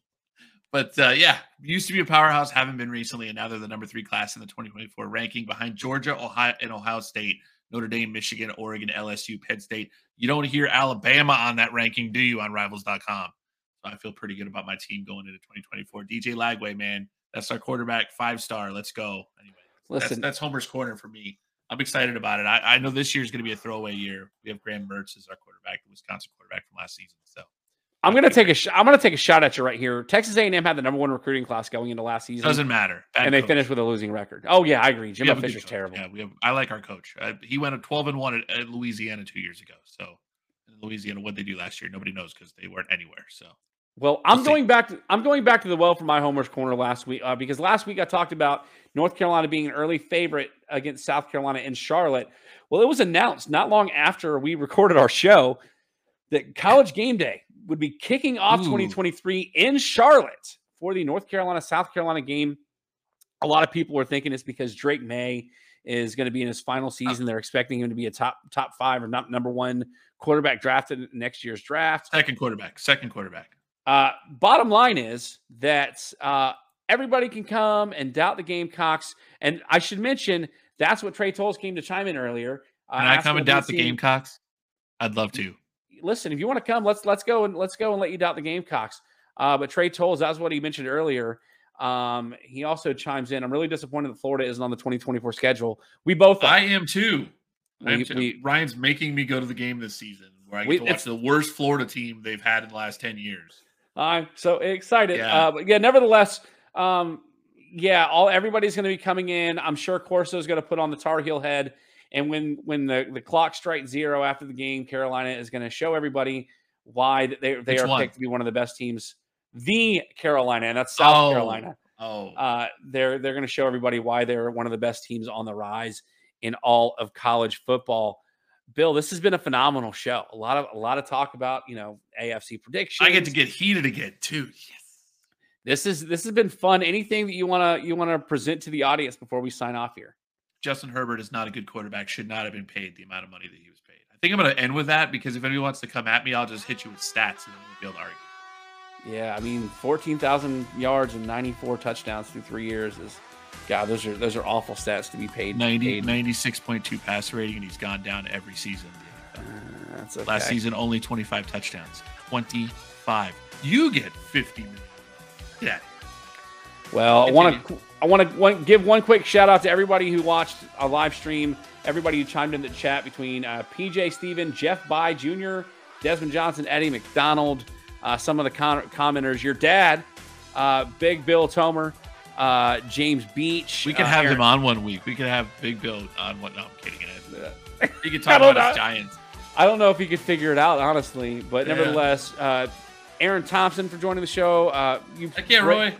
B: But uh, yeah, used to be a powerhouse, haven't been recently, and now they're the number three class in the 2024 ranking behind Georgia, Ohio, and Ohio State, Notre Dame, Michigan, Oregon, LSU, Penn State. You don't hear Alabama on that ranking, do you, on rivals.com? So I feel pretty good about my team going into 2024. DJ Lagway, man, that's our quarterback, five star. Let's go. Anyway, that's,
C: Listen,
B: that's Homer's corner for me. I'm excited about it. I, I know this year is going to be a throwaway year. We have Graham Mertz as our quarterback, the Wisconsin quarterback from last season. So
C: I'm going to take a sh- I'm going to take a shot at you right here. Texas A&M had the number one recruiting class going into last season,
B: doesn't matter. Bad
C: and they
B: coach.
C: finished with a losing record. Oh yeah, I agree. Jim
B: have a good
C: Fisher's terrible.
B: Yeah, we have. I like our coach. Uh, he went a 12 and one at, at Louisiana two years ago. So Louisiana, what they do last year, nobody knows because they weren't anywhere. So
C: Well, I'm
B: We'll see.
C: going back. To, I'm going back to the well for my Homer's corner last week uh, because last week I talked about North Carolina being an early favorite against South Carolina in Charlotte. Well, it was announced not long after we recorded our show that College Game Day would be kicking off
B: Ooh.
C: 2023 in Charlotte for the North Carolina South Carolina game. A lot of people were thinking it's because Drake Maye is going to be in his final season. They're expecting him to be a top top five or not number one quarterback drafted in next year's draft.
B: second quarterback, second quarterback.
C: Uh, bottom line is that uh, everybody can come and doubt the Gamecocks. And I should mention that's what Trey Tolles came to chime in earlier. Uh,
B: Can I come and doubt the Gamecocks? I'd love to.
C: Listen, if you want to come, let's let's go and let's go and let you doubt the Gamecocks. Uh, but Trey Tolles, that's what he mentioned earlier. Um, he also chimes in. I'm really disappointed that Florida isn't on the 2024 schedule. We both are.
B: I am too. I am too.
C: we-
B: Ryan's making me go to the game this season where I get
C: We-
B: to watch
C: it's-
B: the worst Florida team they've had in the last 10 years.
C: I'm so excited.
B: Yeah.
C: Uh, but yeah, nevertheless, um, yeah, all everybody's going to be coming in. I'm sure Corso is going to put on the Tar Heel head, and when when the, the clock strikes zero after the game, Carolina is going to show everybody why that they they
B: Which
C: are
B: one?
C: picked to be one of the best teams. The Carolina, and that's South
B: Oh.
C: Carolina.
B: Oh,
C: Uh, they're they're going to show everybody why they're one of the best teams on the rise in all of college football. Bill, this has been a phenomenal show. A lot of a lot of talk about you know AFC predictions.
B: I get to get heated again too. Yes.
C: This is this has been fun. Anything that you want to you want to present to the audience before we sign off here?
B: Justin Herbert is not a good quarterback. Should not have been paid the amount of money that he was paid. I think I'm going to end with that because if anybody wants to come at me, I'll just hit you with stats and then we'll be able to argue.
C: Yeah, I mean, fourteen thousand yards and ninety four touchdowns through three years is, God, those are those are awful stats to be paid.
B: 90,
C: paid.
B: 96.2 passer rating, and he's gone down every season.
C: Uh, okay.
B: Last season, only 25 touchdowns. 25. You get 50 million. Get out of here.
C: Well, I want to I want to give one quick shout out to everybody who watched a live stream, everybody who chimed in the chat between uh, PJ Steven, Jeff By Jr., Desmond Johnson, Eddie McDonald, uh, some of the con- commenters. Your dad, uh, Big Bill Tomer, uh, James Beach.
B: We could
C: uh,
B: have
C: Aaron-
B: him on one week. We could have Big Bill on one. No, I'm kidding. He could
C: I
B: talk
C: don't
B: about his
C: know.
B: Giants.
C: I don't know if he could figure it out, honestly, but
B: Yeah.
C: nevertheless, uh, Aaron Thompson for joining the show. Uh, you,
B: Heck yeah, Roy.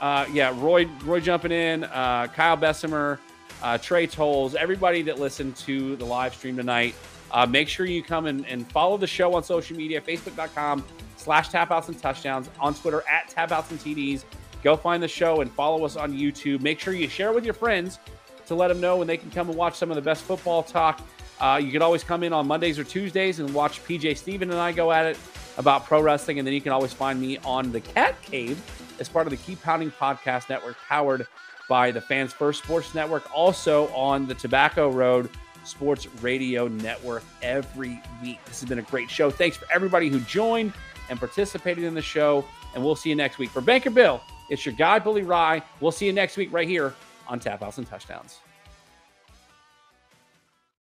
C: Uh, yeah, Roy, Roy jumping in, uh, Kyle Bessemer, uh, Trey Tolles, everybody that listened to the live stream tonight. Uh, make sure you come and, and follow the show on social media, facebook.com slash tapouts and touchdowns, on Twitter at tapouts and TDs. Go find the show and follow us on YouTube. Make sure you share with your friends to let them know when they can come and watch some of the best football talk. Uh, you can always come in on Mondays or Tuesdays and watch PJ Steven and I go at it about pro wrestling. And then you can always find me on the Cat Cave as part of the Keep Pounding Podcast Network, powered by the Fans First Sports Network. Also on the Tobacco Road Sports Radio Network every week. This has been a great show. Thanks for everybody who joined and participated in the show. And we'll see you next week. For Banker Bill, it's your guy, Bully Ry. We'll see you next week right here on Tap Outs and Touchdowns.